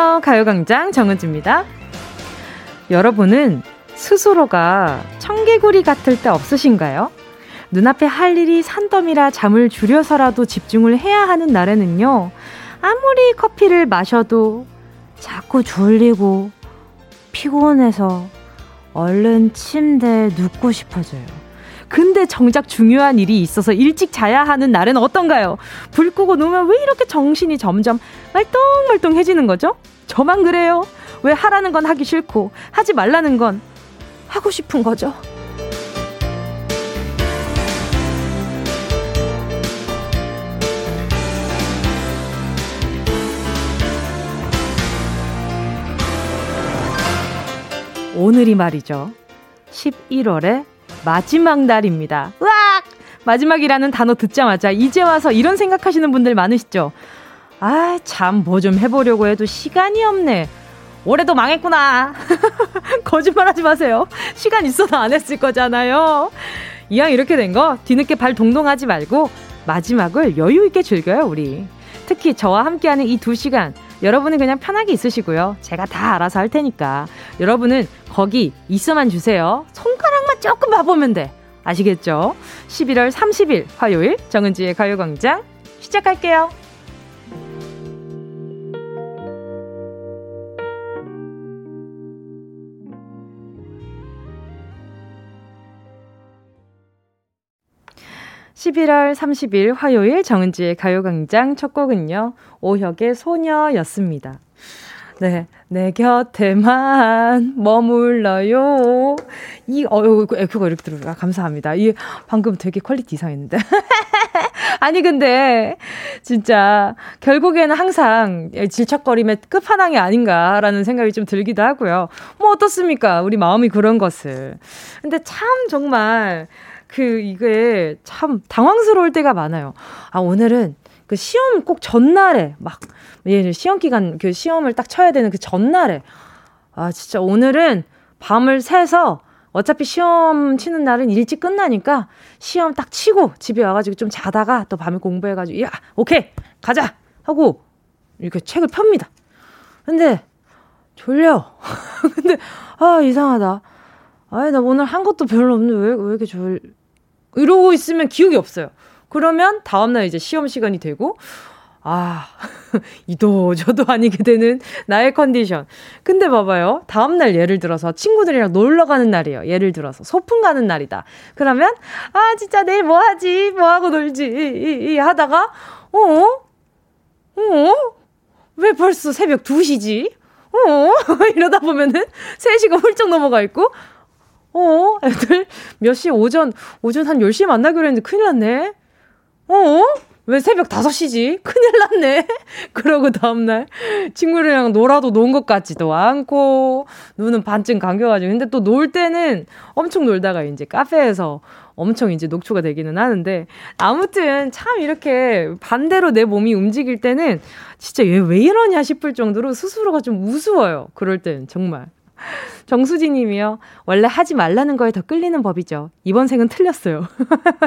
안녕하세요. 가요광장 정은지입니다. 여러분은 스스로가 청개구리 같을 때 없으신가요? 눈앞에 할 일이 산더미라 잠을 줄여서라도 집중을 해야 하는 날에는요, 아무리 커피를 마셔도 자꾸 졸리고 피곤해서 얼른 침대에 눕고 싶어져요. 근데 정작 중요한 일이 있어서 일찍 자야 하는 날은 어떤가요? 불 끄고 누우면 왜 이렇게 정신이 점점 말똥말똥해지는 거죠? 저만 그래요? 왜 하라는 건 하기 싫고 하지 말라는 건 하고 싶은 거죠? 오늘이 말이죠. 11월의 마지막 날입니다. 으악! 마지막이라는 단어 듣자마자 이제 와서 이런 생각하시는 분들 많으시죠? 아, 참, 뭐 좀 해보려고 해도 시간이 없네. 올해도 망했구나. 거짓말 하지 마세요. 시간 있어서 안 했을 거잖아요. 이왕 이렇게 된 거 뒤늦게 발 동동하지 말고 마지막을 여유있게 즐겨요, 우리. 특히 저와 함께하는 이 두 시간. 여러분은 그냥 편하게 있으시고요. 제가 다 알아서 할 테니까. 여러분은 거기 있어만 주세요. 손가락만 조금 봐보면 돼. 아시겠죠? 11월 30일 화요일 정은지의 가요광장 시작할게요. 11월 30일 화요일 정은지의 가요광장 첫 곡은요, 오혁의 소녀였습니다. 네, 내 곁에만 머물러요. 이, 어유, 에코가 이렇게 들어가. 감사합니다. 이, 방금 되게 quality 이상했는데. 아니, 근데, 진짜, 결국에는 항상 질척거림의 끝판왕이 아닌가라는 생각이 좀 들기도 하고요. 뭐, 어떻습니까? 우리 마음이 그런 것을. 근데 참, 정말, 그, 이게 참 당황스러울 때가 많아요. 아, 오늘은 그 시험 꼭 전날에 막, 예, 시험 기간, 그 시험을 딱 쳐야 되는 그 전날에. 아, 진짜 오늘은 밤을 새서 어차피 시험 치는 날은 일찍 끝나니까 시험 딱 치고 집에 와가지고 좀 자다가 또 밤에 공부해가지고, 야, 오케이, 가자! 하고 이렇게 책을 펴니다. 근데 졸려. 근데, 아, 이상하다. 아이, 나 오늘 한 것도 별로 없는데 왜, 왜 이렇게 졸, 이러고 있으면 기억이 없어요. 그러면 다음날 이제 시험 시간이 되고, 아, 이도 저도 아니게 되는 나의 컨디션. 근데 봐봐요. 다음날 예를 들어서 친구들이랑 놀러 가는 날이에요. 예를 들어서 소풍 가는 날이다. 그러면, 아, 진짜 내일 뭐 하지? 뭐 하고 놀지? 이, 이, 하다가, 어? 어? 왜 벌써 새벽 2시지? 어? 이러다 보면은 3시가 훌쩍 넘어가 있고, 어? 애들 몇 시? 오전, 오전 한 10시에 만나기로 했는데 큰일 났네? 어? 왜 새벽 5시지? 큰일 났네? 그러고 다음날 친구들이랑 놀아도 논 것 같지도 않고, 눈은 반쯤 감겨가지고. 근데 또 놀 때는 엄청 놀다가 이제 카페에서 엄청 이제 녹초가 되기는 하는데, 아무튼 참 이렇게 반대로 내 몸이 움직일 때는 진짜 얘 왜 이러냐 싶을 정도로 스스로가 좀 우스워요. 그럴 때는 정말. 정수지 님이요. 원래 하지 말라는 거에 더 끌리는 법이죠. 이번 생은 틀렸어요.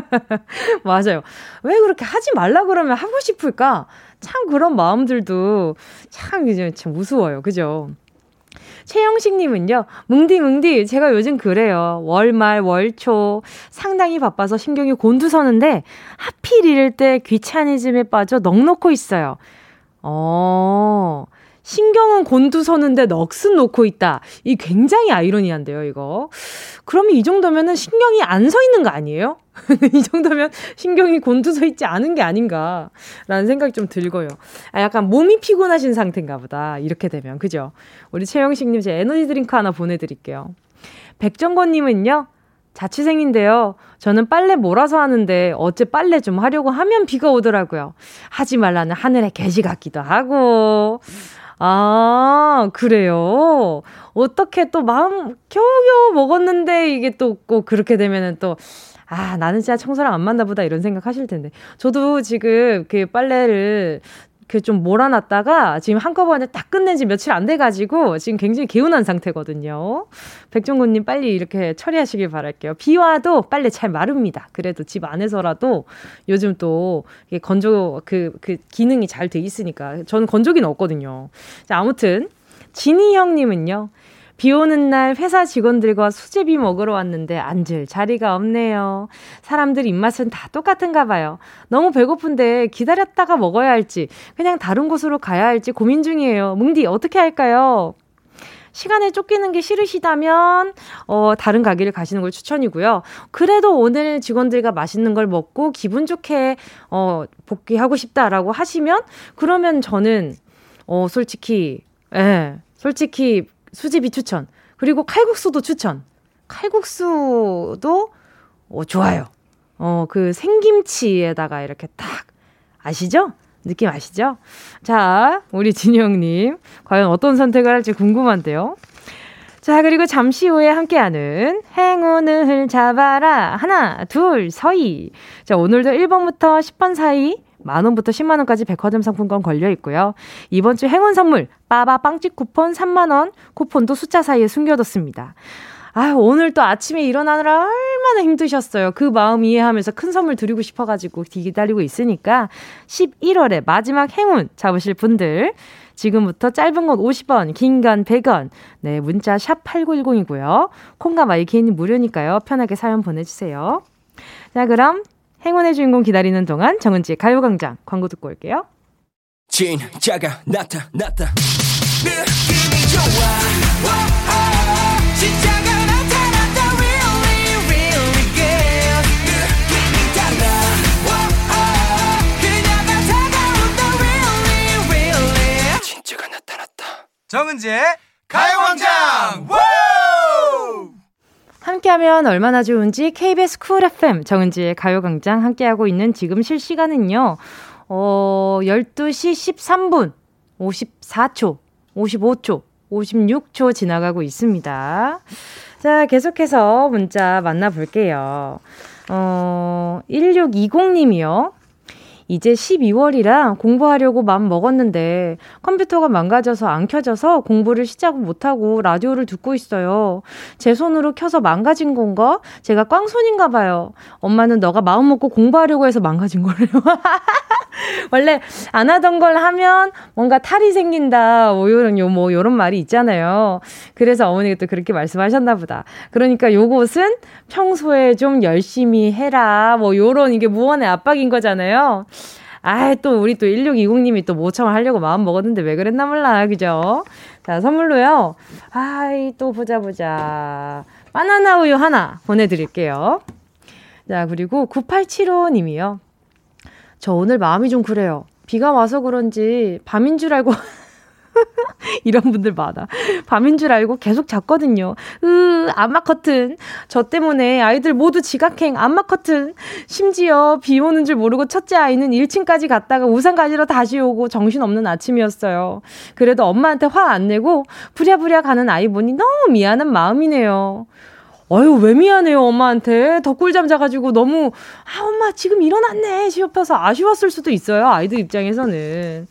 맞아요. 왜 그렇게 하지 말라 그러면 하고 싶을까? 참 그런 마음들도 참 이제 참 우스워요. 그죠? 최영식님은요, 뭉디 뭉디, 제가 요즘 그래요. 월말, 월초, 상당히 바빠서 신경이 곤두서는데, 하필 이럴 때 귀차니즘에 빠져 넋 놓고 있어요. 어, 신경은 곤두서는데 넋은 놓고 있다. 이 굉장히 아이러니한데요, 이거. 그러면 이 정도면은 신경이 안 서 있는 거 아니에요? 이 정도면 신경이 곤두서 있지 않은 게 아닌가라는 생각이 좀 들고요. 아, 약간 몸이 피곤하신 상태인가 보다. 이렇게 되면. 그죠? 우리 최영식님 제 에너지 드링크 하나 보내드릴게요. 백정권님은요, 자취생인데요. 저는 빨래 몰아서 하는데 어째 빨래 좀 하려고 하면 비가 오더라고요. 하지 말라는 하늘의 계시 같기도 하고. 아, 그래요? 어떻게 또 마음 겨우겨우 먹었는데 이게 또 꼭 그렇게 되면은 또, 아, 나는 진짜 청소랑 안 맞나 보다 이런 생각 하실 텐데. 저도 지금 그 빨래를 그 좀 몰아놨다가 지금 한꺼번에 딱 끝낸 지 며칠 안 돼가지고 지금 굉장히 개운한 상태거든요. 백종군님 빨리 이렇게 처리하시길 바랄게요. 비 와도 빨리 잘 마릅니다. 그래도 집 안에서라도 요즘 또 건조 그, 그 기능이 잘 돼 있으니까 저는 건조기는 없거든요. 자, 아무튼 진희 형님은요. 비 오는 날 회사 직원들과 수제비 먹으러 왔는데 앉을 자리가 없네요. 사람들 입맛은 다 똑같은가 봐요. 너무 배고픈데 기다렸다가 먹어야 할지, 그냥 다른 곳으로 가야 할지 고민 중이에요. 뭉디, 어떻게 할까요? 시간에 쫓기는 게 싫으시다면, 어, 다른 가게를 가시는 걸 추천이고요. 그래도 오늘 직원들과 맛있는 걸 먹고 기분 좋게, 어, 복귀하고 싶다라고 하시면, 그러면 저는, 어, 솔직히, 예, 솔직히 수제비 추천. 그리고 칼국수도 추천. 칼국수도 어, 좋아요. 어, 그 생김치에다가 이렇게 딱 아시죠? 느낌 아시죠? 자, 우리 진영님. 과연 어떤 선택을 할지 궁금한데요. 자, 그리고 잠시 후에 함께하는 행운을 잡아라. 하나, 둘, 서희. 자, 오늘도 1번부터 10번 사이 만 원부터 10만 원까지 백화점 상품권 걸려 있고요. 이번 주 행운 선물, 빠바 빵집 쿠폰 3만 원, 쿠폰도 숫자 사이에 숨겨뒀습니다. 아, 오늘 또 아침에 일어나느라 얼마나 힘드셨어요. 그 마음 이해하면서 큰 선물 드리고 싶어가지고 기다리고 있으니까 11월에 마지막 행운 잡으실 분들 지금부터 짧은 건 50원, 긴 건 100원. 네, 문자 샵 8910이고요. 콩과 마이케이는 무료니까요. 편하게 사연 보내주세요. 자, 그럼 행운의 주인공 기다리는 동안 정은지의 가요광장 광고 듣고 올게요. 진짜가 나타났다. 느낌이 좋아. 오, 진짜가 나타났다. Really, really good. 느낌이 달라. 오, 그녀가 다가온다. Really, really. 진짜가 나타났다. 정은지의 가요광장. 함께하면 얼마나 좋은지 KBS 쿨 FM 정은지의 가요광장 함께하고 있는 지금 실시간은요. 어, 12시 13분 54초, 55초, 56초 지나가고 있습니다. 자, 계속해서 문자 만나볼게요. 어, 1620님이요. 이제 12월이라 공부하려고 마음 먹었는데 컴퓨터가 망가져서 안 켜져서 공부를 시작 못하고 라디오를 듣고 있어요. 제 손으로 켜서 망가진 건가? 제가 꽝손인가 봐요. 엄마는 너가 마음 먹고 공부하려고 해서 망가진 거래요. 원래 안 하던 걸 하면 뭔가 탈이 생긴다. 뭐 요런 요 뭐 요런 말이 있잖아요. 그래서 어머니가 또 그렇게 말씀하셨나 보다. 그러니까 요것은 평소에 좀 열심히 해라. 뭐 요런 이게 무언의 압박인 거잖아요. 아, 또 우리 또 1620님이 또 모청을 하려고 마음 먹었는데 왜 그랬나 몰라. 그죠? 자, 선물로요. 아이, 또 보자 보자. 바나나 우유 하나 보내드릴게요. 자, 그리고 9875님이요. 저 오늘 마음이 좀 그래요. 비가 와서 그런지 밤인 줄 알고 이런 분들 많아. 밤인 줄 알고 계속 잤거든요. 으, 안마 커튼. 저 때문에 아이들 모두 지각행, 안마 커튼. 심지어 비 오는 줄 모르고 첫째 아이는 1층까지 갔다가 우산 가지러 다시 오고 정신없는 아침이었어요. 그래도 엄마한테 화 안 내고 부랴부랴 가는 아이 보니 너무 미안한 마음이네요. 어유 왜 미안해요 엄마한테 더 꿀잠 자가지고 너무 아 엄마 지금 일어났네 싶어서 아쉬웠을 수도 있어요 아이들 입장에서는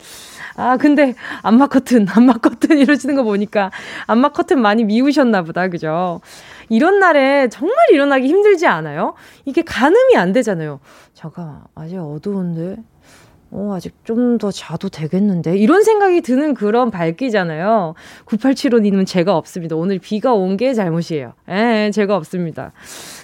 아, 근데 안마 커튼, 안마 커튼 이러시는 거 보니까 안마 커튼 많이 미우셨나 보다. 그죠? 이런 날에 정말 일어나기 힘들지 않아요? 이게 가늠이 안 되잖아요. 잠깐, 아직 어두운데? 어, 아직 좀 더 자도 되겠는데? 이런 생각이 드는 그런 밝기잖아요. 9875님은 제가 없습니다. 오늘 비가 온 게 잘못이에요. 예, 제가 없습니다.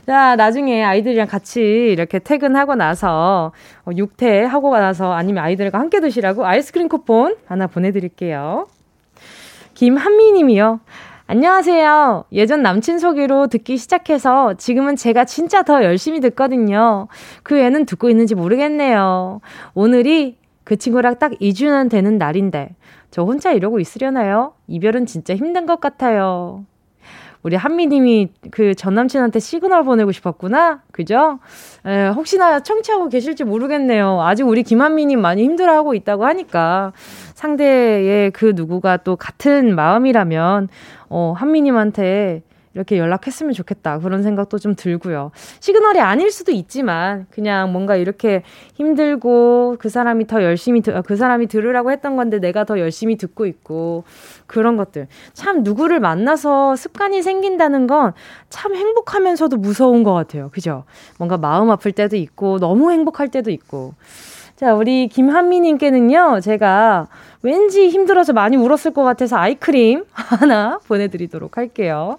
자, 나중에 아이들이랑 같이 이렇게 퇴근하고 나서, 어, 육퇴 하고 나서 아니면 아이들과 함께 드시라고 아이스크림 쿠폰 하나 보내드릴게요. 김한미 님이요. 안녕하세요. 예전 남친 소개로 듣기 시작해서 지금은 제가 진짜 더 열심히 듣거든요. 그 애는 듣고 있는지 모르겠네요. 오늘이 그 친구랑 딱 2주년 되는 날인데 저 혼자 이러고 있으려나요? 이별은 진짜 힘든 것 같아요. 우리 한미님이 그 전 남친한테 시그널 보내고 싶었구나? 그죠? 에, 혹시나 청취하고 계실지 모르겠네요. 아직 우리 김한미님 많이 힘들어하고 있다고 하니까 상대의 그 누구가 또 같은 마음이라면, 어, 한미님한테 이렇게 연락했으면 좋겠다. 그런 생각도 좀 들고요. 시그널이 아닐 수도 있지만 그냥 뭔가 이렇게 힘들고 그 사람이 더 열심히 그 사람이 들으라고 했던 건데 내가 더 열심히 듣고 있고 그런 것들. 참 누구를 만나서 습관이 생긴다는 건 참 행복하면서도 무서운 것 같아요. 그죠? 뭔가 마음 아플 때도 있고 너무 행복할 때도 있고. 자, 우리 김한미님께는요, 제가 왠지 힘들어서 많이 울었을 것 같아서 아이크림 하나 보내드리도록 할게요.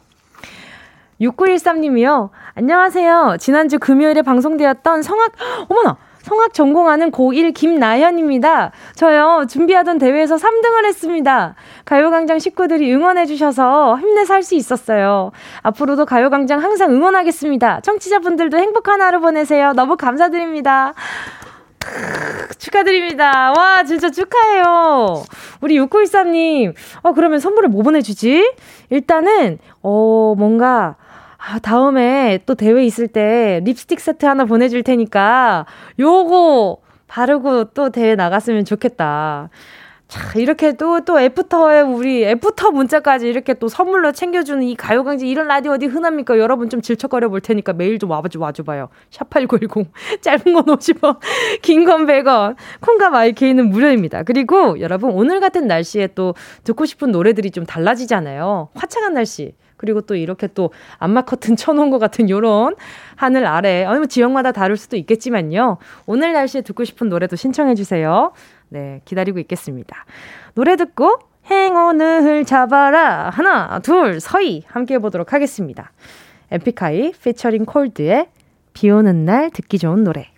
6913님이요. 안녕하세요. 지난주 금요일에 방송되었던 성악, 어머나! 성악 전공하는 고1 김나현입니다. 저요, 준비하던 대회에서 3등을 했습니다. 가요광장 식구들이 응원해주셔서 힘내서 할 수 있었어요. 앞으로도 가요광장 항상 응원하겠습니다. 청취자분들도 행복한 하루 보내세요. 너무 감사드립니다. 축하드립니다. 와, 진짜 축하해요. 우리 6913님, 어, 그러면 선물을 뭐 보내주지? 일단은, 어, 뭔가, 아, 다음에 또 대회 있을 때 립스틱 세트 하나 보내줄 테니까 요거 바르고 또 대회 나갔으면 좋겠다. 자, 이렇게 또, 또 애프터에 우리 애프터 문자까지 이렇게 또 선물로 챙겨주는 이 가요광장 이런 라디오 어디 흔합니까? 여러분 좀 질척거려 볼 테니까 매일 좀 와봐줘, 와줘봐요. 샵8910. 짧은 건 50원, 긴 건 100원. 콩과 마이케이는 무료입니다. 그리고 여러분 오늘 같은 날씨에 또 듣고 싶은 노래들이 좀 달라지잖아요. 화창한 날씨. 그리고 또 이렇게 또 암막 커튼 쳐놓은 것 같은 요런 하늘 아래, 뭐 지역마다 다를 수도 있겠지만요. 오늘 날씨에 듣고 싶은 노래도 신청해 주세요. 네, 기다리고 있겠습니다. 노래 듣고 행운을 잡아라. 하나, 둘, 서희. 함께 해보도록 하겠습니다. 에픽하이 피처링 콜드의 비 오는 날 듣기 좋은 노래.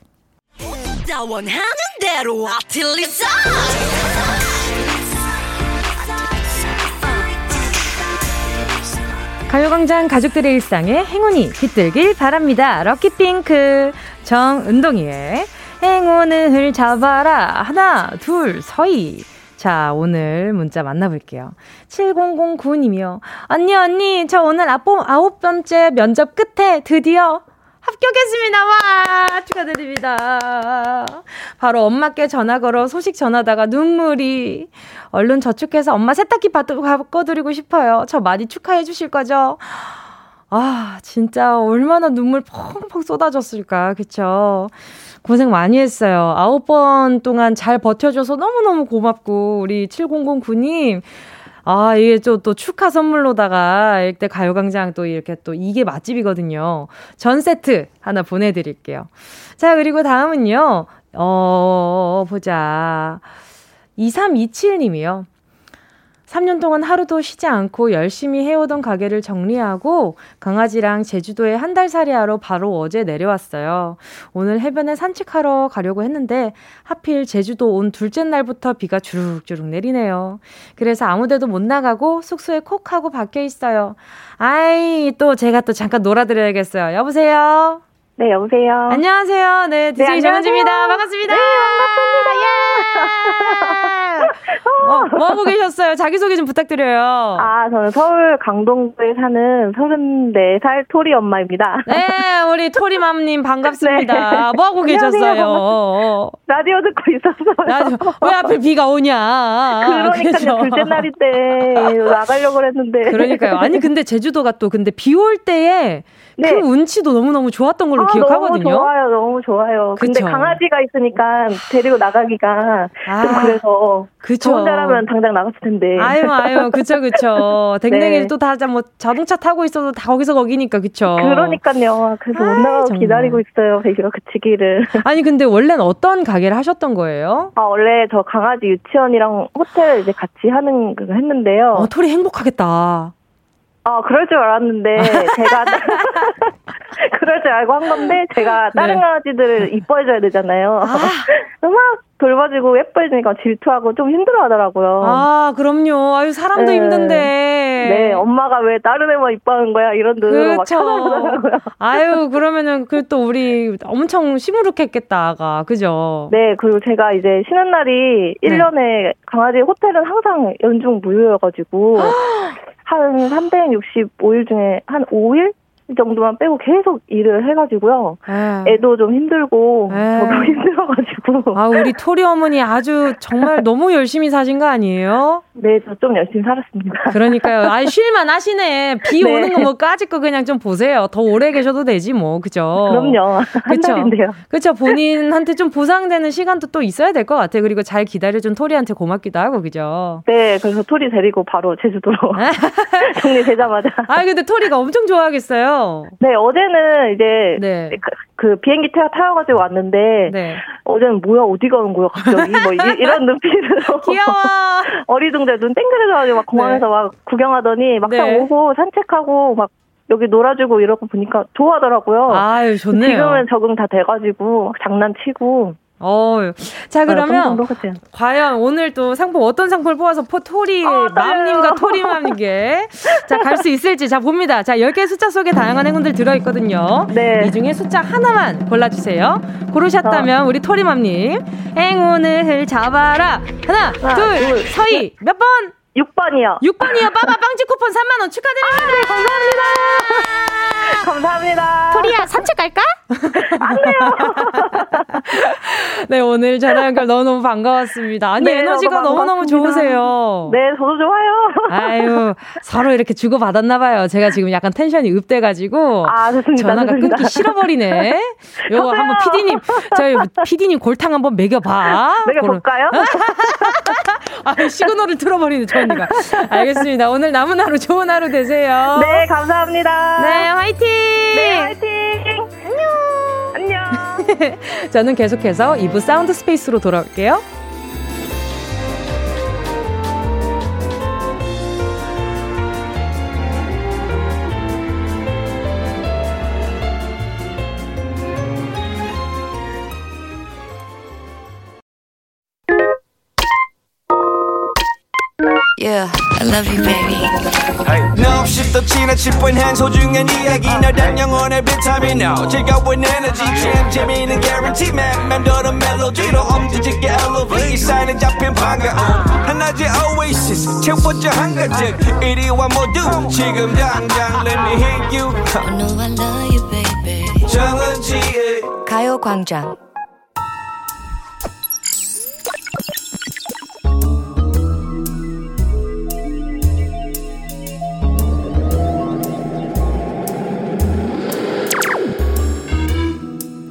가요광장 가족들의 일상에 행운이 깃들길 바랍니다. 럭키핑크 정은동이의 행운을 잡아라. 하나, 둘, 서희. 자, 오늘 문자 만나볼게요. 7009님이요. 언니, 언니, 저 오늘 아홉 번째 면접 끝에 드디어 합격했습니다. 와! 축하드립니다. 바로 엄마께 전화 걸어 소식 전하다가 눈물이. 얼른 저축해서 엄마 세탁기 바꿔드리고 싶어요. 저 많이 축하해 주실 거죠? 아, 진짜 얼마나 눈물 펑펑 쏟아졌을까. 그쵸? 고생 많이 했어요. 아홉 번 동안 잘 버텨줘서 너무너무 고맙고, 우리 7009님. 아, 이게 또, 또 축하 선물로다가 이때 가요광장 또 이렇게 또 이게 맛집이거든요. 전 세트 하나 보내드릴게요. 자, 그리고 다음은요. 어, 보자. 2327님이요. 3년 동안 하루도 쉬지 않고 열심히 해오던 가게를 정리하고 강아지랑 제주도에 한 달 살이하러 바로 어제 내려왔어요. 오늘 해변에 산책하러 가려고 했는데 하필 제주도 온 둘째 날부터 비가 주룩주룩 내리네요. 그래서 아무데도 못 나가고 숙소에 콕 하고 박혀 있어요. 아이, 또 제가 또 잠깐 놀아드려야겠어요. 여보세요? 네, 여보세요. 안녕하세요. 네, DJ 네, 정은지입니다. 반갑습니다. 네, 반갑습니다. 예! 뭐, 뭐 하고 계셨어요? 자기소개 좀 부탁드려요. 아, 저는 서울 강동구에 사는 34살 토리 엄마입니다. 네, 우리 토리맘님 반갑습니다. 네. 뭐 하고 계셨어요? 라디오 듣고 있었어요. 라디오, 왜 하필 비가 오냐? 그러니까요. 둘째 날인데 나가려고 그랬는데. 그러니까요. 아니, 근데 제주도가 또 근데 비 올 때에 네. 그 운치도 너무너무 좋았던 걸로 아, 기억하거든요. 너무 좋아요, 너무 좋아요. 그쵸? 근데 강아지가 있으니까 데리고 나가기가 아, 좀 그래서 그쵸. 저 혼자라면 당장 나갔을 텐데. 아유, 아유, 그쵸, 그쵸. 댕댕이 네. 또 다 뭐 자동차 타고 있어도 다 거기서 거기니까, 그쵸. 그러니까요. 그래서 못 나가고 기다리고 있어요, 배기가 그치기를. 아니, 근데 원래는 어떤 가게를 하셨던 거예요? 아, 원래 저 강아지 유치원이랑 호텔 이제 같이 하는 거 했는데요. 어, 털이 행복하겠다. 어, 그럴 줄 알았는데, 제가, 그럴 줄 알고 한 건데, 제가 다른 네. 강아지들을 이뻐해줘야 되잖아요. 아. 막 돌봐주고 예뻐해주니까 질투하고 좀 힘들어 하더라고요. 아, 그럼요. 아유, 사람도 네. 힘든데. 네, 엄마가 왜 다른 애만 이뻐하는 거야? 이런 눈으로 막 찾아보더라고요. 아유, 그러면은 그 또 우리 엄청 시무룩했겠다, 아가. 그죠? 네, 그리고 제가 이제 쉬는 날이 네. 1년에 강아지 호텔은 항상 연중 무휴여가지고, 한 365일 중에 한 5일 정도만 빼고 계속 일을 해가지고요. 아. 애도 좀 힘들고 아. 저도 힘들어가지고. 아 우리 토리 어머니 아주 정말 너무 열심히 사신 거 아니에요? 네, 저 좀 열심히 살았습니다. 그러니까요. 아 쉴만 하시네. 비 네. 오는 거 뭐 까짓 거 그냥 좀 보세요. 더 오래 계셔도 되지 뭐, 그죠? 그럼요. 한 그쵸? 달인데요. 그렇죠. 본인한테 좀 보상되는 시간도 또 있어야 될 것 같아요. 그리고 잘 기다려준 토리한테 고맙기도 하고, 그죠? 네, 그래서 토리 데리고 바로 제주도로 정리되자마자. 아, 근데 토리가 엄청 좋아하겠어요. 네, 어제는 이제 네. 그, 그 비행기 타, 타여가지고 왔는데 네. 어제는 뭐야 어디 가는 거야 갑자기 뭐 이, 런 눈빛으로 귀여워 어리둥절 눈 땡그려가지고 막 공항에서 네. 막 구경하더니 막상 네. 오고 산책하고 막 여기 놀아주고 이러고 보니까 좋아하더라고요. 아유 좋네요. 지금은 적응 다 돼가지고 막 장난치고 어, 자 그러면 아, 과연 오늘 또 상품 어떤 상품을 뽑아서 포토리 어, 맘님과 토리맘님께 자갈 수 있을지 자 봅니다. 자 10개 숫자 속에 다양한 행운들 들어 있거든요. 네. 이 중에 숫자 하나만 골라 주세요. 고르셨다면 어. 우리 토리맘님 행운을 잡아라. 하나, 하나 둘, 둘, 서희 몇 번? 6번이요. 6번이요. 빠바 빵집 쿠폰 3만 원 축하드립니다. 아, 네, 감사합니다. 감사합니다. 토리야, 산책 갈까? 안 돼요. 네, 오늘 전화 연결 너무너무 반가웠습니다. 아니, 네, 에너지가 너무너무 좋으세요. 네, 저도 좋아요. 아유, 서로 이렇게 주고받았나 봐요. 제가 지금 약간 텐션이 up돼 가지고. 아, 좋습니다. 전화가 좋습니다. 끊기 싫어버리네. 요거 한번 피디님, 저희 피디님 골탕 한번 먹여 봐. 먹여 볼까요? 아, 시그널을 틀어버리네, 저 언니가. 알겠습니다. 오늘 남은 하루 좋은 하루 되세요. 네, 감사합니다. 네, 화이팅! 네, 화이팅! 안녕! 안녕! 저는 계속해서 2부 사운드 스페이스로 돌아올게요. Love you, baby. No, 없이 또 지나칠 뻔한 소중한 이야기. 너란 영혼의 비타민. No 즐거운 에너지. 참 재미있는 guarantee man. 맘대로 멜로디로 엄지짓게 elevate. 이 사인에 잡힌 반가움 하나의 oasis. 채워져 한 가득 이리와 모두. 지금 당장 let me hit you. I know I love you, baby. 정은지의 가요광장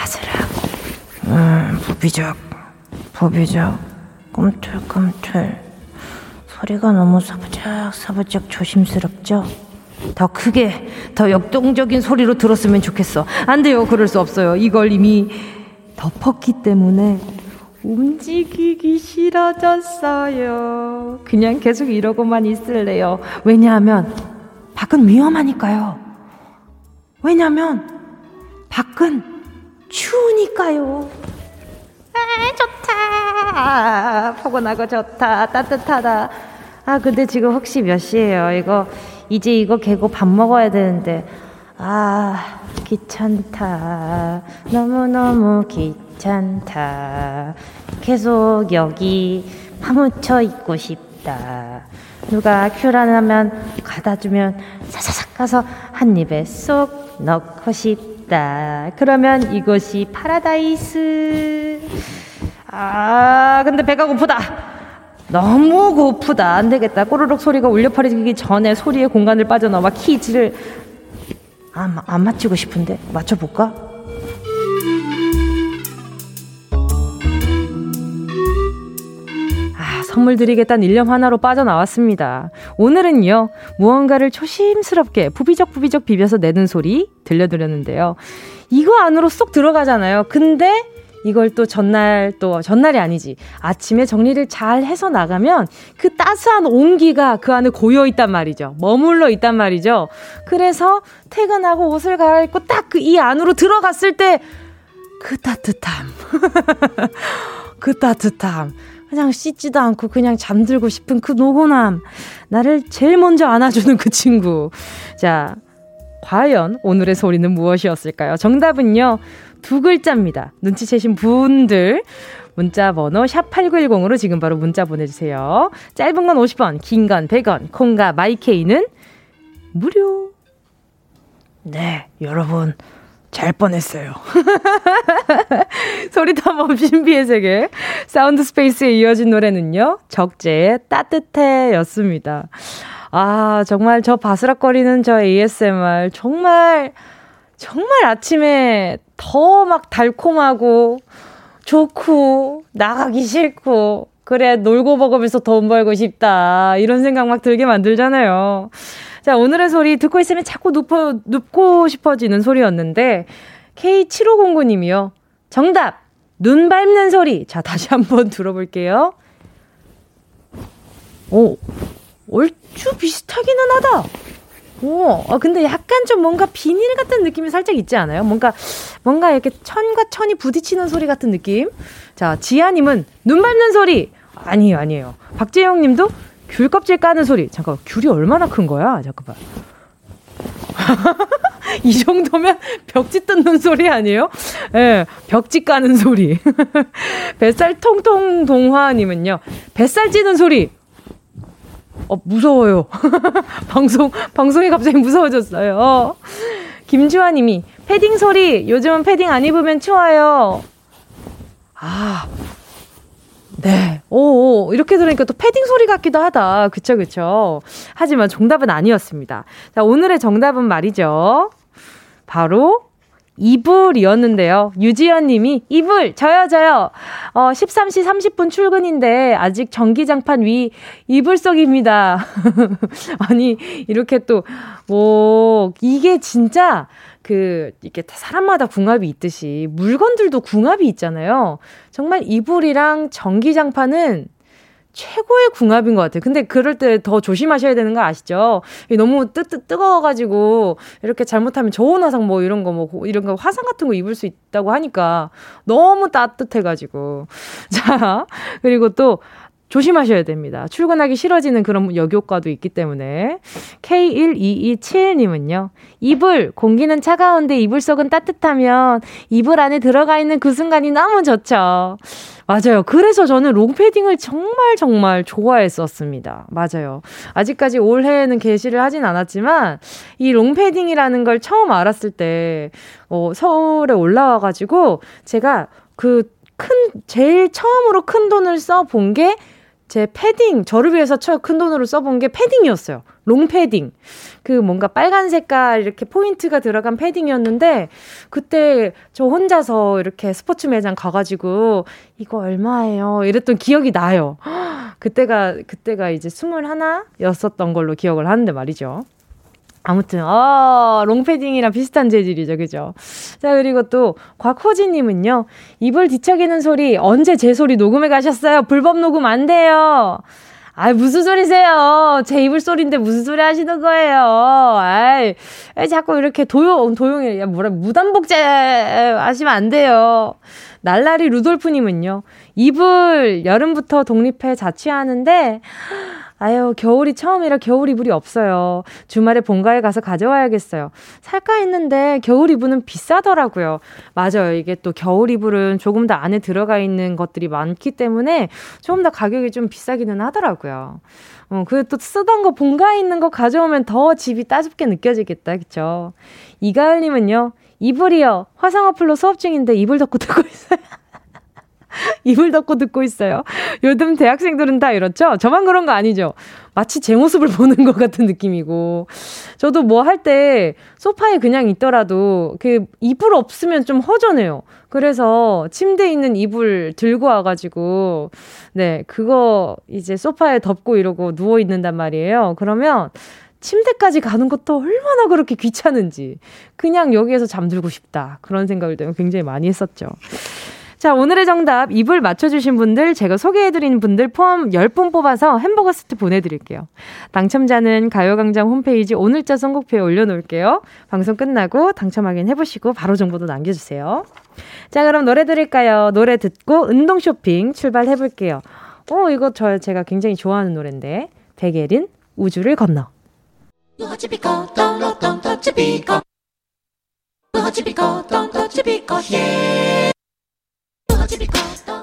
바스락. 음, 부비적, 부비적, 꿈틀꿈틀. 소리가 너무 사부작 사부작 조심스럽죠? 더 크게, 더 역동적인 소리로 들었으면 좋겠어. 안 돼요. 그럴 수 없어요. 이걸 이미 덮었기 때문에 움직이기 싫어졌어요. 그냥 계속 이러고만 있을래요. 왜냐하면 밖은 위험하니까요. 왜냐하면 밖은 추우니까요. 아, 좋다. 아, 포근하고 좋다. 따뜻하다. 아, 근데 지금 혹시 몇 시예요? 이거, 이제 이거 개고 밥 먹어야 되는데. 아, 귀찮다. 너무너무 귀찮다. 계속 여기 파묻혀 있고 싶다. 누가 큐라면 갖다 주면 사사삭 가서 한 입에 쏙 넣고 싶다. 있다. 그러면 이것이 파라다이스. 아, 근데 배가 고프다. 너무 고프다. 안 되겠다. 꼬르륵 소리가 울려 퍼지기 전에 소리의 공간을 빠져나와 퀴즈를 안, 안 맞추고 싶은데 맞춰볼까? 선물 드리겠다는 일념 하나로 빠져나왔습니다. 오늘은요, 무언가를 조심스럽게 부비적 부비적 비벼서 내는 소리 들려드렸는데요. 이거 안으로 쏙 들어가잖아요. 근데 이걸 또 전날 또 전날이 아니지. 아침에 정리를 잘 해서 나가면 그 따스한 온기가 그 안에 고여 있단 말이죠. 머물러 있단 말이죠. 그래서 퇴근하고 옷을 갈아입고 딱 그 이 안으로 들어갔을 때 그 따뜻함. 그 따뜻함. 그냥 씻지도 않고 그냥 잠들고 싶은 그 노곤함. 나를 제일 먼저 안아주는 그 친구. 자, 과연 오늘의 소리는 무엇이었을까요? 정답은요. 두 글자입니다. 눈치채신 분들 문자 번호 샵8910으로 지금 바로 문자 보내주세요. 짧은 건 50원, 긴 건 100원, 콩과 마이케이는 무료. 네, 여러분. 잘 뻔했어요. 소리탐험 뭐 신비의 세계. 사운드 스페이스에 이어진 노래는요. 적재의 따뜻해 였습니다. 아, 정말 저 바스락거리는 저 ASMR. 정말, 정말 아침에 더 막 달콤하고 좋고 나가기 싫고 그래 놀고 먹으면서 돈 벌고 싶다 이런 생각 막 들게 만들잖아요. 자 오늘의 소리 듣고 있으면 자꾸 눕고, 눕고 싶어지는 소리였는데 K7509님이요. 정답 눈 밟는 소리. 자 다시 한번 들어볼게요. 오 얼추 비슷하기는 하다. 오, 어, 근데 약간 좀 뭔가 비닐 같은 느낌이 살짝 있지 않아요? 뭔가, 뭔가 이렇게 천과 천이 부딪히는 소리 같은 느낌? 자, 지아님은 눈 밟는 소리! 아니에요, 아니에요. 박재영 님도 귤 껍질 까는 소리. 잠깐, 귤이 얼마나 큰 거야? 잠깐만. 이 정도면 벽지 뜯는 소리 아니에요? 예, 네, 벽지 까는 소리. 뱃살 통통 동화님은요, 뱃살 찌는 소리. 어, 무서워요. 방송, 방송이 갑자기 무서워졌어요. 김주아 님이, 패딩 소리, 요즘은 패딩 안 입으면 추워요. 아, 네. 오, 오, 이렇게 들으니까 또 패딩 소리 같기도 하다. 그쵸, 그쵸. 하지만 정답은 아니었습니다. 자, 오늘의 정답은 말이죠. 바로 이불이었는데요. 유지연 님이 이불 저요 저요. 어 13시 30분 출근인데 아직 전기장판 위 이불 속입니다. 아니 이렇게 또 뭐 이게 진짜 그 이렇게 사람마다 궁합이 있듯이 물건들도 궁합이 있잖아요. 정말 이불이랑 전기장판은 최고의 궁합인 것 같아요. 근데 그럴 때 더 조심하셔야 되는 거 아시죠? 너무 뜨, 뜨, 뜨거워가지고 이렇게 잘못하면 저온 화상 뭐 이런 거 뭐 이런 거 화상 같은 거 입을 수 있다고 하니까 너무 따뜻해가지고. 자, 그리고 또 조심하셔야 됩니다. 출근하기 싫어지는 그런 역효과도 있기 때문에. K1227님은요. 이불, 공기는 차가운데 이불 속은 따뜻하면 이불 안에 들어가 있는 그 순간이 너무 좋죠. 맞아요. 그래서 저는 롱패딩을 정말 정말 좋아했었습니다. 맞아요. 아직까지 올해에는 게시를 하진 않았지만 이 롱패딩이라는 걸 처음 알았을 때 어, 서울에 올라와가지고 제가 그 큰, 제일 처음으로 큰 돈을 써본 게 제 패딩, 저를 위해서 큰 돈으로 써본 게 패딩이었어요. 롱 패딩. 그 뭔가 빨간 색깔 이렇게 포인트가 들어간 패딩이었는데, 그때 저 혼자서 이렇게 스포츠 매장 가가지고, 이거 얼마예요? 이랬던 기억이 나요. 그때가, 그때가 이제 스물하나였었던 걸로 기억을 하는데 말이죠. 아무튼, 아, 롱패딩이랑 비슷한 재질이죠. 그죠? 자, 그리고 또, 곽호진님은요, 이불 뒤척이는 소리, 언제 제 소리 녹음해 가셨어요? 불법 녹음 안 돼요. 아이, 무슨 소리세요? 제 이불 소리인데 무슨 소리 하시는 거예요? 아이, 자꾸 이렇게 도용, 도용이, 야, 뭐라, 무단복제 하시면 안 돼요. 날라리 루돌프님은요, 이불 여름부터 독립해 자취하는데, 아유, 겨울이 처음이라 겨울 이불이 없어요. 주말에 본가에 가서 가져와야겠어요. 살까 했는데 겨울 이불은 비싸더라고요. 맞아요. 이게 또 겨울 이불은 조금 더 안에 들어가 있는 것들이 많기 때문에 조금 더 가격이 좀 비싸기는 하더라고요. 어, 그또 쓰던 거 본가에 있는 거 가져오면 더 집이 따숩게 느껴지겠다. 그쵸? 이가을님은요, 이불이요. 화상 어플로 수업 중인데 이불 덮고 듣고 있어요. 이불 덮고 듣고 있어요. 요즘 대학생들은 다 이렇죠? 저만 그런 거 아니죠? 마치 제 모습을 보는 것 같은 느낌이고. 저도 뭐 할 때 소파에 그냥 있더라도 그 이불 없으면 좀 허전해요. 그래서 침대에 있는 이불 들고 와가지고, 네, 그거 이제 소파에 덮고 이러고 누워있는단 말이에요. 그러면 침대까지 가는 것도 얼마나 그렇게 귀찮은지. 그냥 여기에서 잠들고 싶다. 그런 생각을 굉장히 많이 했었죠. 자, 오늘의 정답 입을 맞춰주신 분들, 제가 소개해드린 분들 포함 10분 뽑아서 햄버거 세트 보내드릴게요. 당첨자는 가요광장 홈페이지 오늘자 선곡표에 올려놓을게요. 방송 끝나고 당첨 확인해보시고 바로 정보도 남겨주세요. 자, 그럼 노래 들을까요? 노래 듣고 운동 쇼핑 출발해볼게요. 어, 이거 저 제가 굉장히 좋아하는 노래인데. 백예린, 우주를 건너.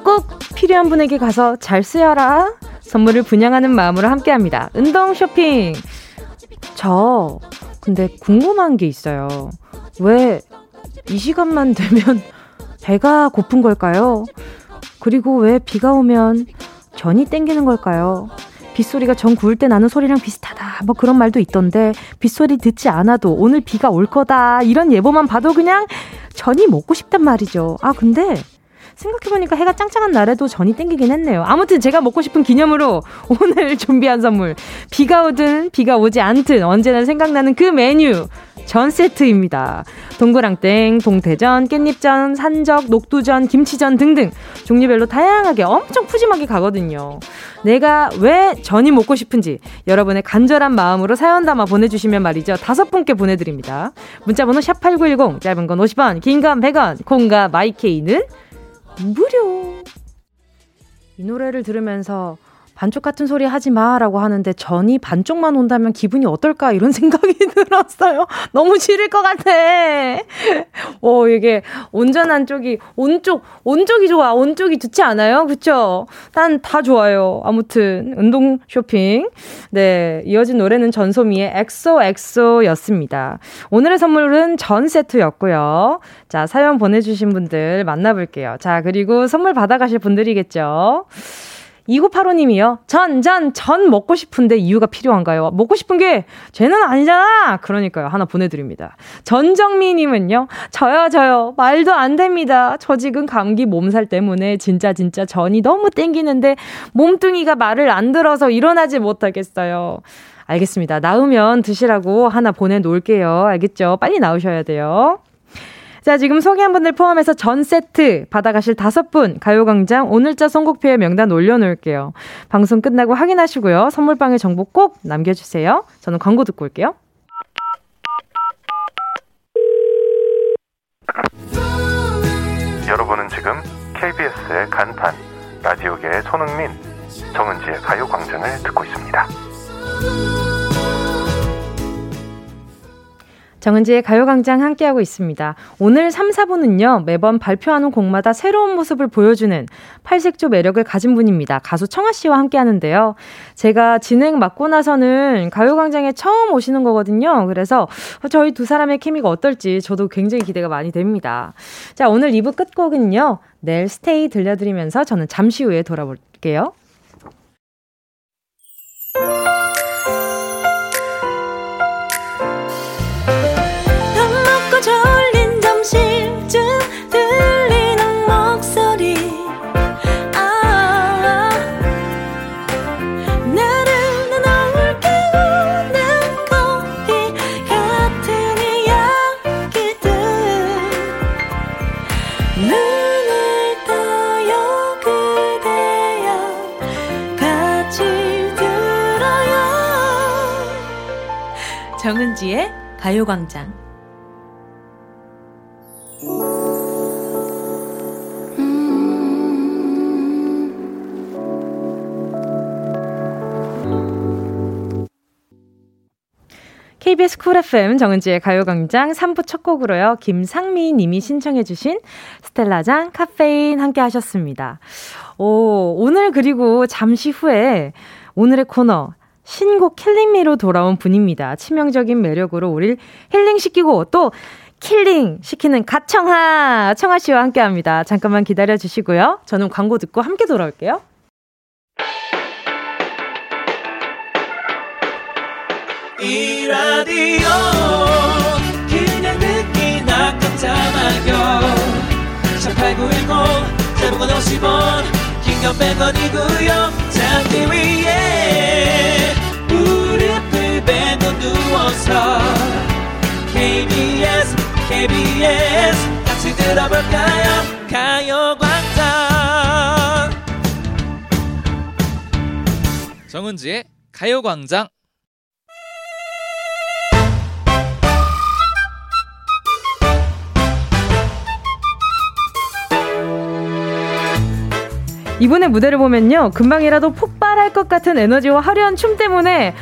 꼭 필요한 분에게 가서 잘 쓰여라. 선물을 분양하는 마음으로 함께 합니다. 운동 쇼핑. 저, 근데 궁금한 게 있어요. 왜 이 시간만 되면 배가 고픈 걸까요? 그리고 왜 비가 오면 전이 땡기는 걸까요? 빗소리가 전 구울 때 나는 소리랑 비슷하다. 뭐 그런 말도 있던데 빗소리 듣지 않아도 오늘 비가 올 거다. 이런 예보만 봐도 그냥 전이 먹고 싶단 말이죠. 아 근데 생각해보니까 해가 짱짱한 날에도 전이 땡기긴 했네요. 아무튼 제가 먹고 싶은 기념으로 오늘 준비한 선물. 비가 오든 비가 오지 않든 언제나 생각나는 그 메뉴. 전 세트입니다. 동그랑땡, 동태전, 깻잎전, 산적, 녹두전, 김치전 등등 종류별로 다양하게 엄청 푸짐하게 가거든요. 내가 왜 전이 먹고 싶은지 여러분의 간절한 마음으로 사연 담아 보내주시면 말이죠. 다섯 분께 보내드립니다. 문자번호 샵8910 짧은 건 50원, 긴 건 100원, 콩과 마이케이는 무료. 이 노래를 들으면서 반쪽 같은 소리 하지 마라고 하는데 전이 반쪽만 온다면 기분이 어떨까 이런 생각이 들었어요. 너무 싫을 것 같아. 어, 이게 온전한 쪽이 온쪽 온쪽이 좋아. 온쪽이 좋지 않아요? 그쵸? 난 다 좋아요. 아무튼 운동 쇼핑. 네, 이어진 노래는 전소미의 XOXO였습니다. 오늘의 선물은 전 세트였고요. 자, 사연 보내주신 분들 만나볼게요. 자, 그리고 선물 받아가실 분들이겠죠. 2985님이요. 전, 전, 전 먹고 싶은데 이유가 필요한가요? 먹고 싶은 게 죄는 아니잖아! 그러니까요. 하나 보내드립니다. 전정미님은요. 저요, 저요. 말도 안 됩니다. 저 지금 감기 몸살 때문에 진짜, 진짜 전이 너무 땡기는데 몸뚱이가 말을 안 들어서 일어나지 못하겠어요. 알겠습니다. 나으면 드시라고 하나 보내놓을게요. 알겠죠? 빨리 나오셔야 돼요. 자, 지금 소개한 분들 포함해서 전 세트 받아가실 다섯 분 가요광장 오늘자 선곡표에 명단 올려놓을게요. 방송 끝나고 확인하시고요. 선물방의 정보 꼭 남겨주세요. 저는 광고 듣고 올게요. 여러분은 지금 KBS의 간판 라디오계의 손흥민 정은지의 가요광장을 듣고 있습니다. 정은지의 가요광장 함께하고 있습니다. 오늘 3, 4부는요, 매번 발표하는 곡마다 새로운 모습을 보여주는 팔색조 매력을 가진 분입니다. 가수 청아 씨와 함께 하는데요. 제가 진행 맡고 나서는 가요광장에 처음 오시는 거거든요. 그래서 저희 두 사람의 케미가 어떨지 저도 굉장히 기대가 많이 됩니다. 자, 오늘 2부 끝곡은요, 내일 스테이 들려드리면서 저는 잠시 후에 돌아볼게요. 정은지의 가요광장 KBS 쿨 FM 정은지의 가요광장 3부 첫 곡으로요. 김상미 님이 신청해 주신 스텔라장 카페인 함께 하셨습니다. 오, 오늘 그리고 잠시 후에 오늘의 코너 신곡 킬링미로 돌아온 분입니다. 치명적인 매력으로 우릴 힐링시키고 또 킬링 시키는 가청하 청아 씨와 함께 합니다. 잠깐만 기다려 주시고요. 저는 광고 듣고 함께 돌아올게요. 이 라디오 그냥 듣기나 깜짝마요 18910 대목원 50원 긴건 100원이고요 잠기 위에 누워서 KBS KBS 같이 들어볼까요? 가요광장. 정은지의 가요광장. 이분의 무대를 보면요 금방이라도 폭발할 것 같은 에너지와 화려한 춤 때문에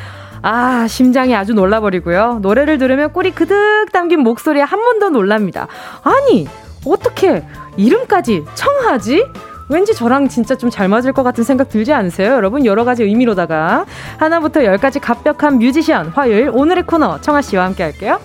아, 심장이 아주 놀라버리고요. 노래를 들으면 꿀이 그득 담긴 목소리에 한 번 더 놀랍니다. 아니, 어떻게 이름까지 청하지? 왠지 저랑 진짜 좀 잘 맞을 것 같은 생각 들지 않으세요? 여러분, 여러 가지 의미로다가 하나부터 열까지 갑벽한 뮤지션 화요일 오늘의 코너 청아 씨와 함께 할게요.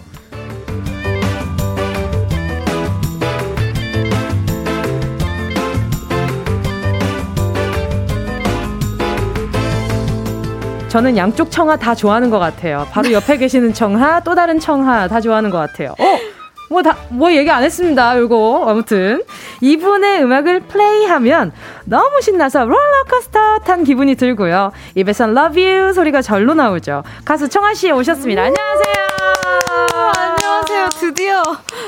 저는 양쪽 청하 다 좋아하는 것 같아요. 바로 옆에 계시는 청하, 또 다른 청하 다 좋아하는 것 같아요. 어? 뭐 다, 뭐 얘기 안 했습니다. 이거. 아무튼. 이분의 음악을 플레이하면 너무 신나서 롤러코스터 탄 기분이 들고요. 입에선 love you 소리가 절로 나오죠. 가수 청하씨 오셨습니다. 안녕하세요. 안녕하세요. 드디어.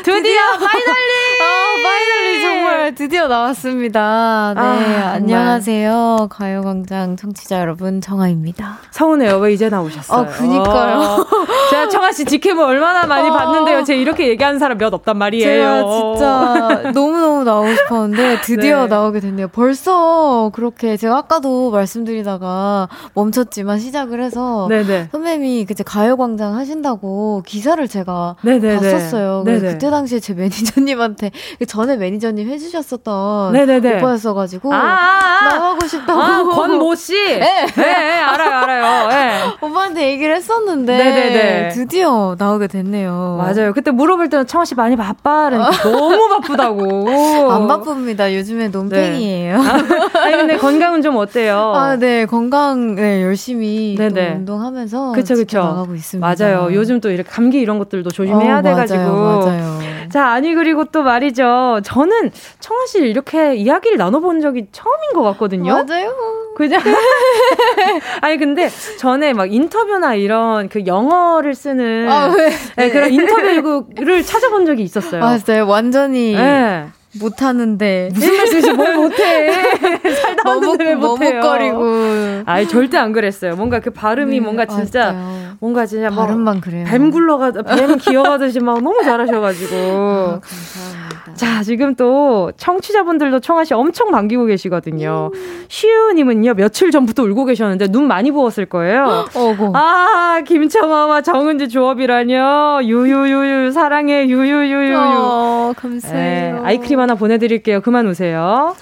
드디어, finally! 아, finally 정말 드디어 나왔습니다. 네. 아, 안녕하세요. 가요광장 청취자 여러분, 정아입니다. 서운해요. 왜 이제 나오셨어요? 아, 그니까요. 제가 청아씨 직캠을 얼마나 많이 어. 봤는데요. 제 이렇게 얘기하는 사람 몇 없단 말이에요. 제가 진짜 너무너무 나오고 싶었는데 드디어 네. 나오게 됐네요. 벌써 그렇게 제가 아까도 말씀드리다가 멈췄지만 시작을 해서 네네. 선배님이 그제 가요광장 하신다고 기사를 제가 네네네. 봤었어요. 그때 당시에 제 매니저님한테 그 전에 매니저님 해주셨었던 네네네. 오빠였어가지고 아, 아, 아. 나가고 싶다고. 아, 권모 씨. 네. 네, 알아요, 알아요. 네. 오빠한테 얘기를 했었는데 네네네. 드디어 나오게 됐네요. 맞아요. 그때 물어볼 때는 청아 씨 많이 바빠? 너무 바쁘다고. 안 바쁩니다. 요즘에 논팽이에요. 네. 아 니 근데 건강은 좀 어때요? 아, 네, 건강 네, 열심히 운동하면서 그쵸, 그쵸. 나가고 있습니다. 맞아요. 요즘 또 이렇게 감기 이런 것들도 조심해야 어, 돼가지고. 맞아요, 맞아요. 자, 아니 그리고 또 말이죠. 저는 청아 씨 이렇게 이야기를 나눠본 적이 처음인 것 같거든요. 맞아요. 그죠? 아니 근데 전에 막 인터뷰나 이런 그 영어를 쓰는 아, 네. 네, 그런 인터뷰를 찾아본 적이 있었어요. 맞아요. 완전히 네. 못하는데 무슨 말씀이지 뭘 못해 살다 왔는데 왜 못해요 머뭇거리고 아이 절대 안 그랬어요 뭔가 그 발음이 네, 뭔가 진짜 맞아요. 뭔가 진짜 발음만 그래요 뱀 굴러가 뱀 기어가듯이 막 너무 잘하셔가지고 아, 감사합니다 자 지금 또 청취자분들도 청아 씨 엄청 반기고 계시거든요 음. 시우님은요 며칠 전부터 울고 계셨는데 눈 많이 부었을 거예요 어고. 아 김청아와 정은지 조합이라뇨 유유유유 사랑해 유유유유유 어, 감사해요 네, 아이크림 하나 보내드릴게요. 그만 우세요.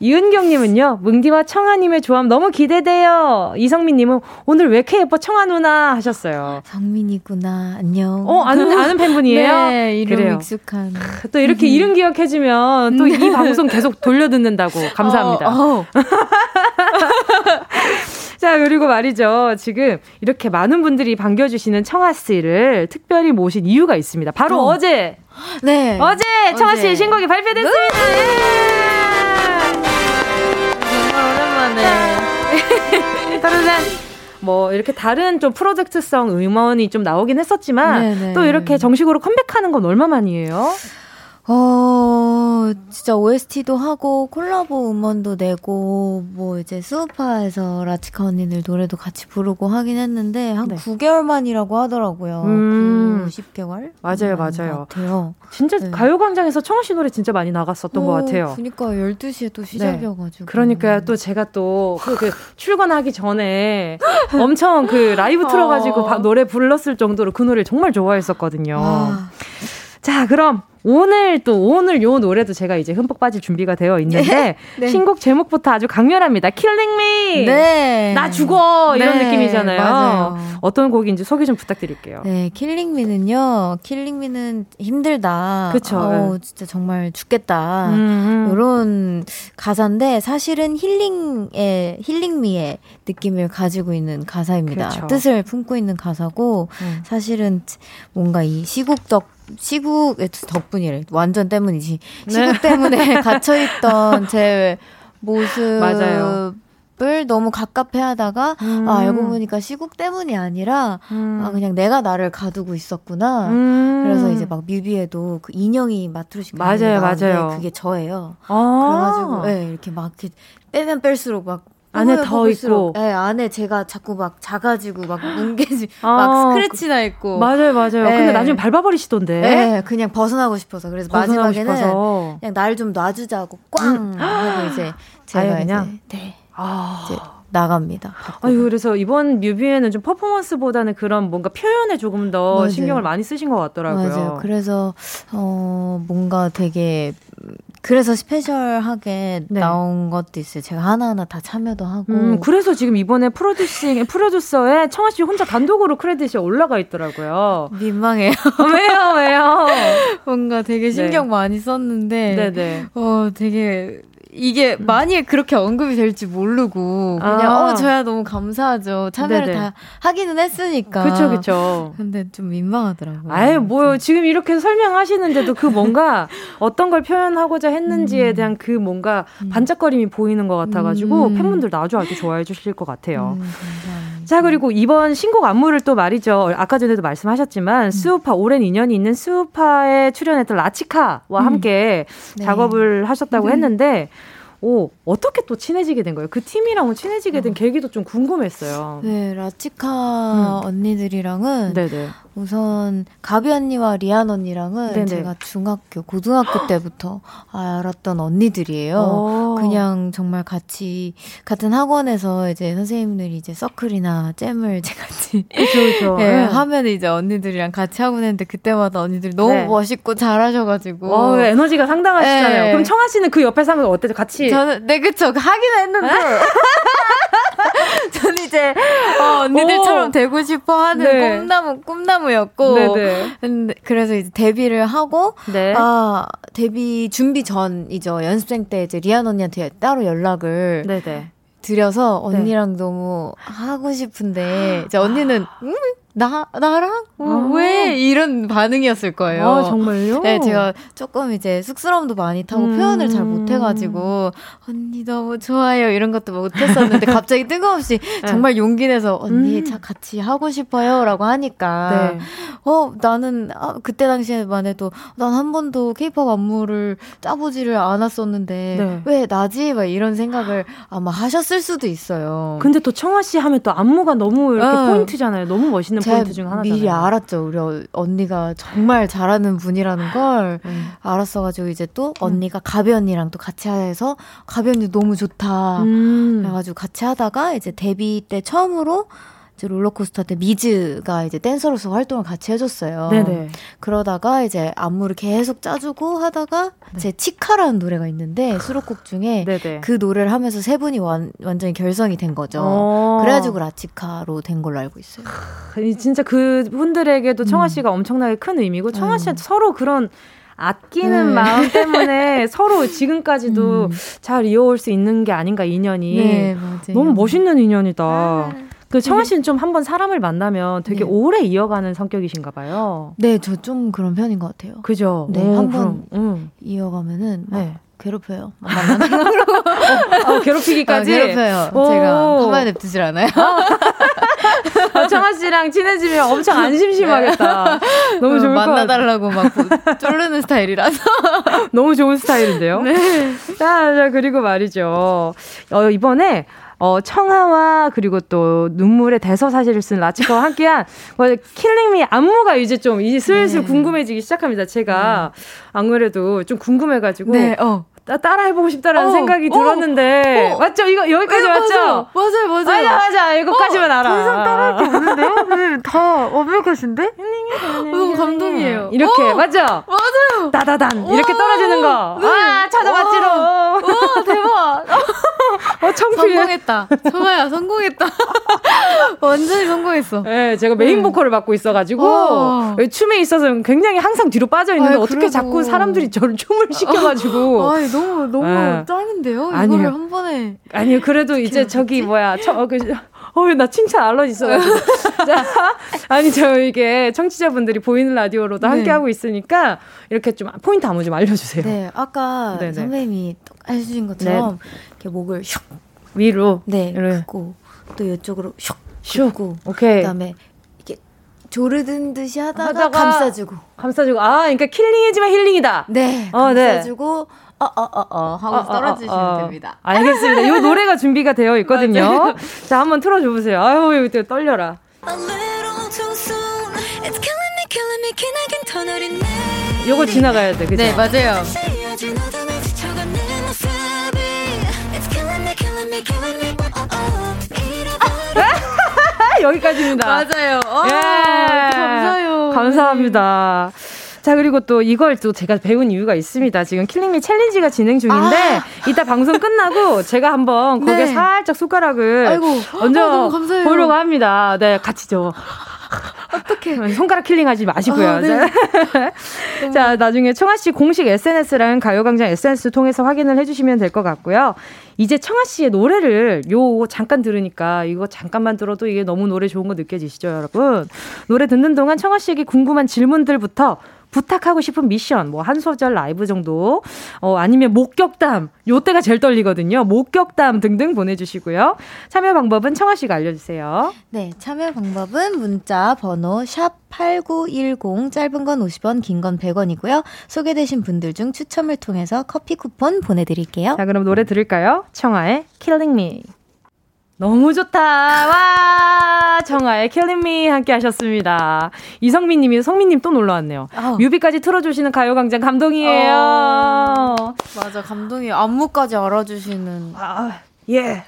이은경님은요, 뭉디와 청아님의 조합 너무 기대돼요. 이성민님은 오늘 왜 이렇게 예뻐 청아 누나 하셨어요. 성민이구나. 안녕. 어, 아는, 아는 팬분이에요? 네, 이름 그래요. 익숙한. 또 이렇게 이름 기억해주면 또 이 방송 계속 돌려듣는다고. 감사합니다. 어, 어. 자, 그리고 말이죠. 지금 이렇게 많은 분들이 반겨주시는 청아씨를 특별히 모신 이유가 있습니다. 바로 어. 제 네. 어제 청아 씨의 신곡이 발표됐습니다. 뭐 이렇게 다른 좀 프로젝트성 음원이 좀 나오긴 했었지만 네네. 또 이렇게 정식으로 컴백하는 건 얼마만이에요? 어, 진짜 OST도 하고 콜라보 음원도 내고 뭐 이제 수우파에서 라치카 언니들 노래도 같이 부르고 하긴 했는데 한 네. 9개월 만이라고 하더라고요. 음. 9, 10개월? 맞아요, 맞아요. 같아요. 진짜 네. 가요광장에서 청아 씨 노래 진짜 많이 나갔었던 어, 것 같아요. 그니까 12시에 또 시작이어가지고. 네. 그러니까 또 제가 또그 그 출근하기 전에 엄청 그 라이브 틀어가지고 어. 노래 불렀을 정도로 그 노래를 정말 좋아했었거든요. 아. 자, 그럼 오늘 또 오늘 요 노래도 제가 이제 흠뻑 빠질 준비가 되어 있는데 네. 신곡 제목부터 아주 강렬합니다. Killing Me. 네. 나 죽어 이런 네. 느낌이잖아요. 맞아요. 어떤 곡인지 소개 좀 부탁드릴게요. 네, Killing Me는요. Killing Me는 힘들다. 그렇죠. 어, 진짜 정말 죽겠다. 음. 이런 가사인데 사실은 힐링의 힐링 미의 느낌을 가지고 있는 가사입니다. 그렇죠. 뜻을 품고 있는 가사고 음. 사실은 뭔가 이 시국적 시국의 덕분이래. 완전 때문이지. 네. 시국 때문에 갇혀있던 제 모습. 맞아요. 을 너무 갑갑해 하다가 음. 아 알고 보니까 시국 때문이 아니라 음. 아 그냥 내가 나를 가두고 있었구나 음. 그래서 이제 막 뮤비에도 그 인형이 마트로시카 맞아요 맞아요 그게 저예요 아. 그래가지고 네, 이렇게 막 이렇게 빼면 뺄수록 막 안에 더 있고. 네, 안에 제가 자꾸 막 작아지고 막 뭉개지, 아, 막 스크래치 나 있고. 맞아요, 맞아요. 네. 근데 나중에 밟아버리시던데. 네, 그냥 벗어나고 싶어서. 그래서 마지막에는 싶어서. 그냥 날 좀 놔주자고 꽝 음. 하고 이제 제가 아유, 그냥 이제, 네. 아. 이제 나갑니다. 아유, 그래서 이번 뮤비에는 좀 퍼포먼스보다는 그런 뭔가 표현에 조금 더 맞아요. 신경을 많이 쓰신 것 같더라고요. 맞아요. 그래서, 어, 뭔가 되게, 그래서 스페셜하게 네. 나온 것도 있어요. 제가 하나하나 다 참여도 하고. 음, 그래서 지금 이번에 프로듀싱, 프로듀서에 청아 씨 혼자 단독으로 크레딧이 올라가 있더라고요. 민망해요. 왜요, 왜요? 뭔가 되게 신경 네. 많이 썼는데. 네네. 어, 되게 이게 음. 만약에 그렇게 언급이 될지 모르고 그냥 아. 어 저야 너무 감사하죠 참여를 네네. 다 하기는 했으니까 그렇죠 그렇죠 근데 좀 민망하더라고요 아유 뭐 지금 이렇게 설명하시는데도 그 뭔가 어떤 걸 표현하고자 했는지에 음. 대한 그 뭔가 음. 반짝거림이 보이는 것 같아가지고 음. 팬분들도 아주 아주 좋아해 주실 것 같아요 음, 자 그리고 이번 신곡 안무를 또 말이죠 아까 전에도 말씀하셨지만 음. 스우파 오랜 인연이 있는 스우파에 출연했던 라치카와 함께 네. 작업을 하셨다고 했는데 오, 어떻게 또 친해지게 된 거예요? 그 팀이랑 친해지게 된 어. 계기도 좀 궁금했어요. 네, 라치카 음. 언니들이랑은 네네. 우선 가비 언니와 리안 언니랑은 네네. 제가 중학교, 고등학교 때부터 알았던 언니들이에요. 오. 그냥 정말 같이 같은 학원에서 이제 선생님들이 이제 서클이나 잼을 제 같이 그렇죠, 네, 네. 하면 이제 언니들이랑 같이 하고 있는데 그때마다 언니들이 너무 네. 멋있고 잘하셔가지고 어, 에너지가 상당하시잖아요. 네. 그럼 청아 씨는 그 옆에서 하면 어때요? 같이 저는 네 그쵸 하긴 했는데 저는 이제 어, 언니들처럼 오. 되고 싶어 하는 네. 꿈나무 꿈나무였고 네네. 근데 그래서 이제 데뷔를 하고 네. 아 데뷔 준비 전이죠 연습생 때 이제 리안 언니한테 따로 연락을 네네. 드려서 언니랑 네. 너무 하고 싶은데 이제 언니는 음 나, 나랑? 아. 왜? 이런 반응이었을 거예요. 아, 정말요? 네, 제가 조금 이제 쑥스러움도 많이 타고 음. 표현을 잘 못해가지고, 언니 너무 좋아요. 이런 것도 못했었는데, 갑자기 뜬금없이 네. 정말 용기 내서, 언니 음. 같이 하고 싶어요. 라고 하니까, 네. 어, 나는, 아, 그때 당시에만 해도, 난 한 번도 케이팝 안무를 짜보지를 않았었는데, 네. 왜 나지? 막 이런 생각을 아마 하셨을 수도 있어요. 근데 또 청아 씨 하면 또 안무가 너무 이렇게 어. 포인트잖아요. 너무 멋있는 포인트 중 하나잖아요. 미리 알았죠. 우리 언니가 정말 잘하는 분이라는 걸 음. 알았어가지고 이제 또 음. 언니가 가비 언니랑 또 같이 해서 가비 언니 너무 좋다. 음. 그래가지고 같이 하다가 이제 데뷔 때 처음으로 롤러코스터 때 미즈가 이제 댄서로서 활동을 같이 해줬어요. 네네. 그러다가 이제 안무를 계속 짜주고 하다가 네. 제 치카라는 노래가 있는데 수록곡 중에 네네. 그 노래를 하면서 세 분이 완, 완전히 결성이 된 거죠. 어. 그래가지고 라치카로 된 걸로 알고 있어요. 진짜 그 분들에게도 청아 음. 씨가 음. 엄청나게 큰 의미고 청아 음. 씨한테 서로 그런 아끼는 네. 마음 때문에 서로 지금까지도 음. 잘 이어올 수 있는 게 아닌가 인연이 네, 너무 멋있는 인연이다. 아. 그 청아 씨는 좀 한번 사람을 만나면 되게 네. 오래 이어가는 성격이신가 봐요. 네, 저 좀 그런 편인 것 같아요. 그죠? 네, 한번 음. 이어가면은 네. 괴롭혀요. 만나는 어, 어, 괴롭히기까지? 아, 괴롭혀요. 오. 제가 가만히 냅두질 않아요. 어, 청아 씨랑 친해지면 엄청 안 심심하겠다. 너무 어, 좋을 것 만나달라고 막 쫄르는 스타일이라서. 너무 좋은 스타일인데요? 네. 자, 자, 그리고 말이죠. 어, 이번에 어, 청하와 그리고 또 눈물의 대서사실을 쓴 라치카와 함께한 뭐, 킬링미 안무가 이제 좀 이제 슬슬 네. 궁금해지기 시작합니다. 제가 네. 안 그래도 좀 궁금해가지고 네, 어. 따라 해보고 싶다라는 어, 생각이 어, 들었는데 어, 맞죠? 이거 여기까지 네, 맞죠? 맞아요, 맞아요. 맞아, 맞아. 이거까지만 알아. 더 이상 따라할 게 없는데요? 네, 다 완벽하신데? 너무 감동이에요. 이렇게 어, 맞죠? 맞아요. 따다단 이렇게 떨어지는 거. 네. 아 찾아봤지롱. 와 대박. 어 청취 성공했다. 정아야 성공했다. 완전히 성공했어. 네, 제가 메인 네. 보컬을 맡고 있어가지고 어. 춤에 있어서 굉장히 항상 뒤로 빠져 있는데 아이, 어떻게 그래도. 자꾸 사람들이 저를 춤을 시켜가지고. 아, 너무 너무 네. 짱인데요. 아니요. 이거를 한 번에 아니요. 그래도 이제 저기 뭐야 저, 그, 어, 나 칭찬 알러지 있어가지고. 자, 아니, 저 이게 청취자분들이 보이는 라디오로도 네. 함께하고 있으니까 이렇게 좀 포인트 한번 좀 알려주세요. 네, 아까 네네. 선배님이 해주신 것처럼 네. 이렇게 목을 슉 위로. 네, 그리고 또 이쪽으로 슉 슉. 오케이. 그다음에 이렇게 조르든 듯이 하다가, 하다가 감싸주고. 감싸주고. 아, 그러니까 킬링이지만 힐링이다. 네. 어, 네. 감싸주고. 네. 어, 어, 어, 어 하고 어, 떨어지시면 어, 어, 됩니다. 알겠습니다. 이 노래가 준비가 되어 있거든요. 자, 한번 틀어줘보세요. 아유, 이거 떨려라. 요거 지나가야 돼, 그죠? 네, 맞아요. 여기까지입니다. 맞아요. 아, 예. 감사해요. 감사합니다. 자, 그리고 또 이걸 또 제가 배운 이유가 있습니다. 지금 킬링미 챌린지가 진행 중인데, 아. 이따 방송 끝나고 제가 한번 거기에 네. 살짝 숟가락을 아이고, 얹어 아, 보려고 합니다. 네, 같이 죠 어떻게 손가락 킬링하지 마시고요. 아, 네. 자, 나중에 청아 씨 공식 SNS랑 가요광장 SNS 통해서 확인을 해주시면 될 것 같고요. 이제 청아 씨의 노래를 요 잠깐 들으니까 이거 잠깐만 들어도 이게 너무 노래 좋은 거 느껴지시죠, 여러분? 노래 듣는 동안 청아 씨에게 궁금한 질문들부터 부탁하고 싶은 미션, 뭐 한 소절 라이브 정도, 어, 아니면 목격담, 요때가 제일 떨리거든요. 목격담 등등 보내주시고요. 참여 방법은 청아 씨가 알려주세요. 네, 참여 방법은 문자 번호 샵 8910, 짧은 건 50원, 긴 건 100원이고요. 소개되신 분들 중 추첨을 통해서 커피 쿠폰 보내드릴게요. 자, 그럼 노래 들을까요? 청아의 Killing Me. 너무 좋다. 와, 정아의 Me 함께 하셨습니다. 이성민 님이 성민 님 또 놀러 왔네요. 어. 뮤비까지 틀어 주시는 가요 광장 감동이에요. 어. 맞아. 감동이 안무까지 알아 주시는. 아, 예.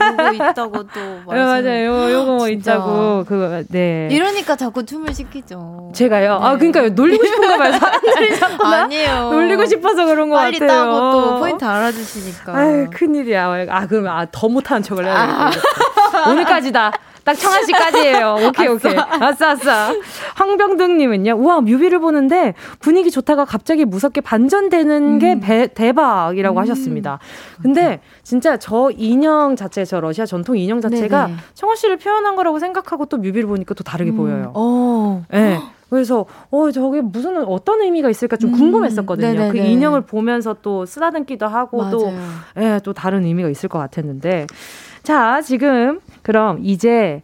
요거 있다고 또 네, 맞아요. 요, 거 있다고 그거 네. 이러니까 자꾸 춤을 시키죠. 제가요. 아, 네. 아 그러니까 놀리고 싶은가 봐요. 사람들이 자꾸 아니에요. 놀리고 싶어서 그런 거 같아요. 빨리 따고 또 포인트 알아주시니까. 아유 큰일이야. 아 그러면 아, 더 못하는 척을 해야 돼. 아. 오늘까지다. 딱 청아 씨까지예요. 오케이, 오케이. 아싸, 아싸. 황병등님은요, 우와, 뮤비를 보는데 분위기 좋다가 갑자기 무섭게 반전되는 음. 게 배, 대박이라고 음. 하셨습니다. 근데 진짜 저 인형 자체, 저 러시아 전통 인형 자체가 네네. 청아 씨를 표현한 거라고 생각하고 또 뮤비를 보니까 또 다르게 음. 보여요. 어. 네. 그래서 어 저게 무슨 어떤 의미가 있을까 좀 음. 궁금했었거든요. 음, 그 인형을 보면서 또 쓰다듬기도 하고 맞아요. 또 예, 또 다른 의미가 있을 것 같았는데 자, 지금 그럼 이제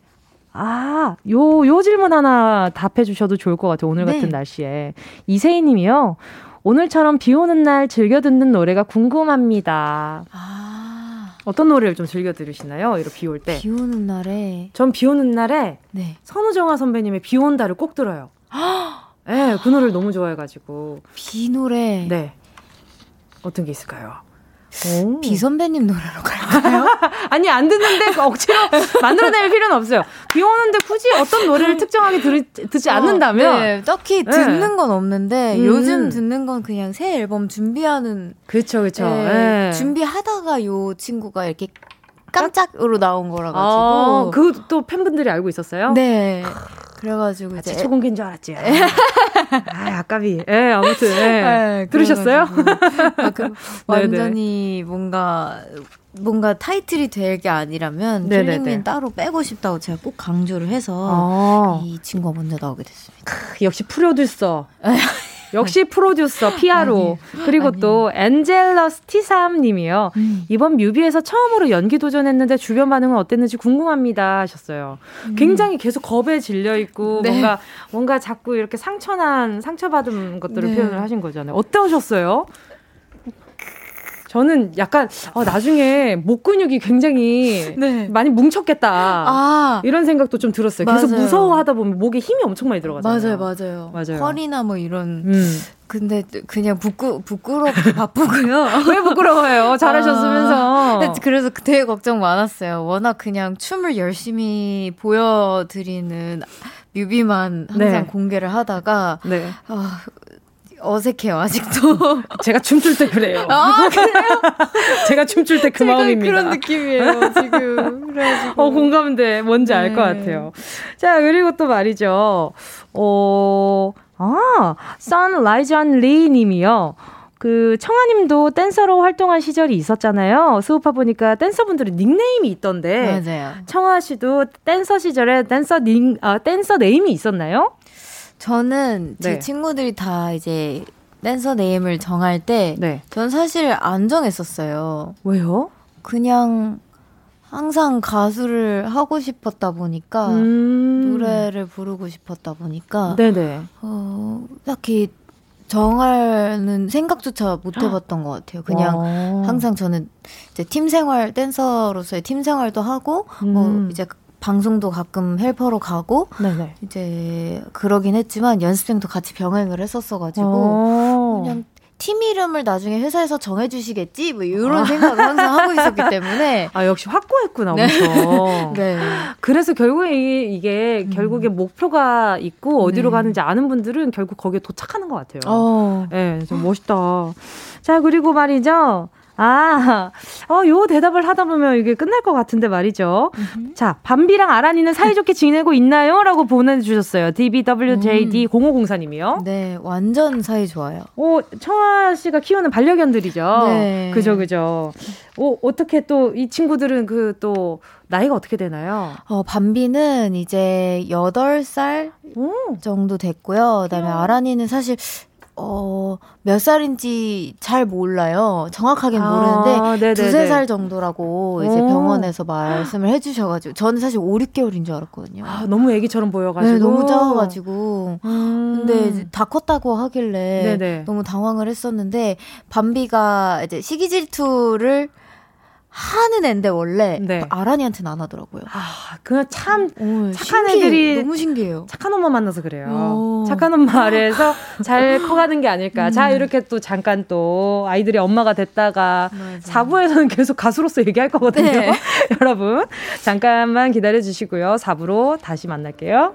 아, 요, 요 질문 하나 답해 주셔도 좋을 것 같아요. 오늘 네. 같은 날씨에. 이세희 님이요. 오늘처럼 비 오는 날 즐겨 듣는 노래가 궁금합니다. 아. 어떤 노래를 좀 즐겨 들으시나요? 이렇게 비 올 때. 비 오는 날에. 전 비 오는 날에 네. 선우정아 선배님의 비 온다를 꼭 들어요. 예, 네, 그 노래를 너무 좋아해가지고. 비 노래. 네. 어떤 게 있을까요? 오. 비 선배님 노래로 갈까요? 아니 안 듣는데 억지로 만들어낼 필요는 없어요. 비 오는데 굳이 어떤 노래를 특정하게 들, 듣지 어, 않는다면 네, 딱히 네. 듣는 건 없는데 음. 요즘 듣는 건 그냥 새 앨범 준비하는 그렇죠 그렇죠. 네, 준비하다가 요 친구가 이렇게 깜짝으로 나온 거라 가지고 아, 그것도 팬분들이 알고 있었어요? 네. 그래가지고 이제 초공개인 줄 알았지. 아, 아까비. 예, 네, 아무튼 예. 네, 들으셨어요? 아, 그 완전히 뭔가 뭔가 타이틀이 될 게 아니라면 킬링민 따로 빼고 싶다고 제가 꼭 강조를 해서 아. 이 친구가 먼저 나오게 됐습니다. 역시 프로듀서. 역시 프로듀서 피아로 그리고 아니. 또 엔젤러스 티삼 님이요. 음. 이번 뮤비에서 처음으로 연기 도전했는데 주변 반응은 어땠는지 궁금합니다 하셨어요. 음. 굉장히 계속 겁에 질려 있고 네. 뭔가 뭔가 자꾸 이렇게 상처난 상처받은 것들을 네. 표현을 하신 거잖아요. 어떠셨어요? 저는 약간 어, 나중에 목 근육이 굉장히 네. 많이 뭉쳤겠다 아. 이런 생각도 좀 들었어요. 맞아요. 계속 무서워하다 보면 목에 힘이 엄청 많이 들어가잖아요. 맞아요, 맞아요. 맞아요. 허리나 뭐 이런. 음. 근데 그냥 부끄 부끄럽고 바쁘고요. 왜 부끄러워요? 잘하셨으면서. 아, 그래서 되게 걱정 많았어요. 워낙 그냥 춤을 열심히 보여드리는 뮤비만 항상 네. 공개를 하다가 네. 아, 어색해요, 아직도. 제가 춤출 때 그래요. 아, 그래요? 제가 춤출 때 그 마음입니다. 그런 느낌이에요, 지금. 그래가지고. 어, 공감돼. 뭔지 네. 알것 같아요. 자, 그리고 또 말이죠. 어, 아, 선 라이전 리 님이요. 그 청하님도 댄서로 활동한 시절이 있었잖아요. 스우파 보니까 댄서분들이 닉네임이 있던데. 맞아요. 청하 씨도 댄서 시절에 댄서 nick, 아, 댄서 name이 있었나요? 저는 제 네. 친구들이 다 이제 댄서 name을 정할 때, 네. 전 사실 안 정했었어요. 왜요? 그냥 항상 가수를 하고 싶었다 보니까 음~ 노래를 부르고 싶었다 보니까 네네. 어, 딱히 정할은 생각조차 못 해봤던 것 같아요. 그냥 와. 항상 저는 이제 팀 생활 댄서로서의 팀 생활도 하고 뭐 음. 뭐 이제 방송도 가끔 헬퍼로 가고 네네. 이제 그러긴 했지만 연습생도 같이 병행을 했었어가지고 어. 그냥 팀 이름을 나중에 회사에서 정해주시겠지? 뭐 이런 아. 생각을 항상 하고 있었기 때문에. 아, 역시 확고했구나, 네. 엄청. 네. 그래서 결국에 이게, 이게 음. 결국에 목표가 있고 어디로 네. 가는지 아는 분들은 결국 거기에 도착하는 것 같아요. 어. 네, 좀 멋있다. 자, 그리고 말이죠. 아, 어, 요 대답을 하다 보면 이게 끝날 것 같은데 말이죠. 음흠. 자, 밤비랑 아란이는 사이좋게 지내고 있나요? 라고 보내주셨어요. DBWJD 음. 0504님이요. 네, 완전 사이 좋아요. 오, 청아 씨가 키우는 반려견들이죠. 네. 그죠, 그죠. 오, 어떻게 또 이 친구들은 그 또 나이가 어떻게 되나요? 어, 밤비는 이제 8살 오. 정도 됐고요. 그 다음에 아란이는 사실 어, 몇 살인지 잘 몰라요. 정확하게는 아, 모르는데 두세 살 정도라고 이제 병원에서 말씀을 해 주셔 가지고 저는 사실 5, 6개월인 줄 알았거든요. 아, 너무 애기 처럼 보여 가지고. 네, 너무 작아 가지고. 음. 근데 다 컸다고 하길래 네네. 너무 당황을 했었는데 밤비가 이제 시기 질투를 하는 앤데 원래 네. 아란이한테는 안 하더라고요. 아, 그냥 참 오, 착한 신기해. 애들이 너무 신기해요. 착한 엄마 만나서 그래요. 오. 착한 엄마 아래에서 잘 커가는 게 아닐까. 음. 자 이렇게 또 잠깐 또 아이들이 엄마가 됐다가 맞아. 4부에서는 계속 가수로서 얘기할 거거든요. 네. 여러분 잠깐만 기다려 주시고요. 4부로 다시 만날게요.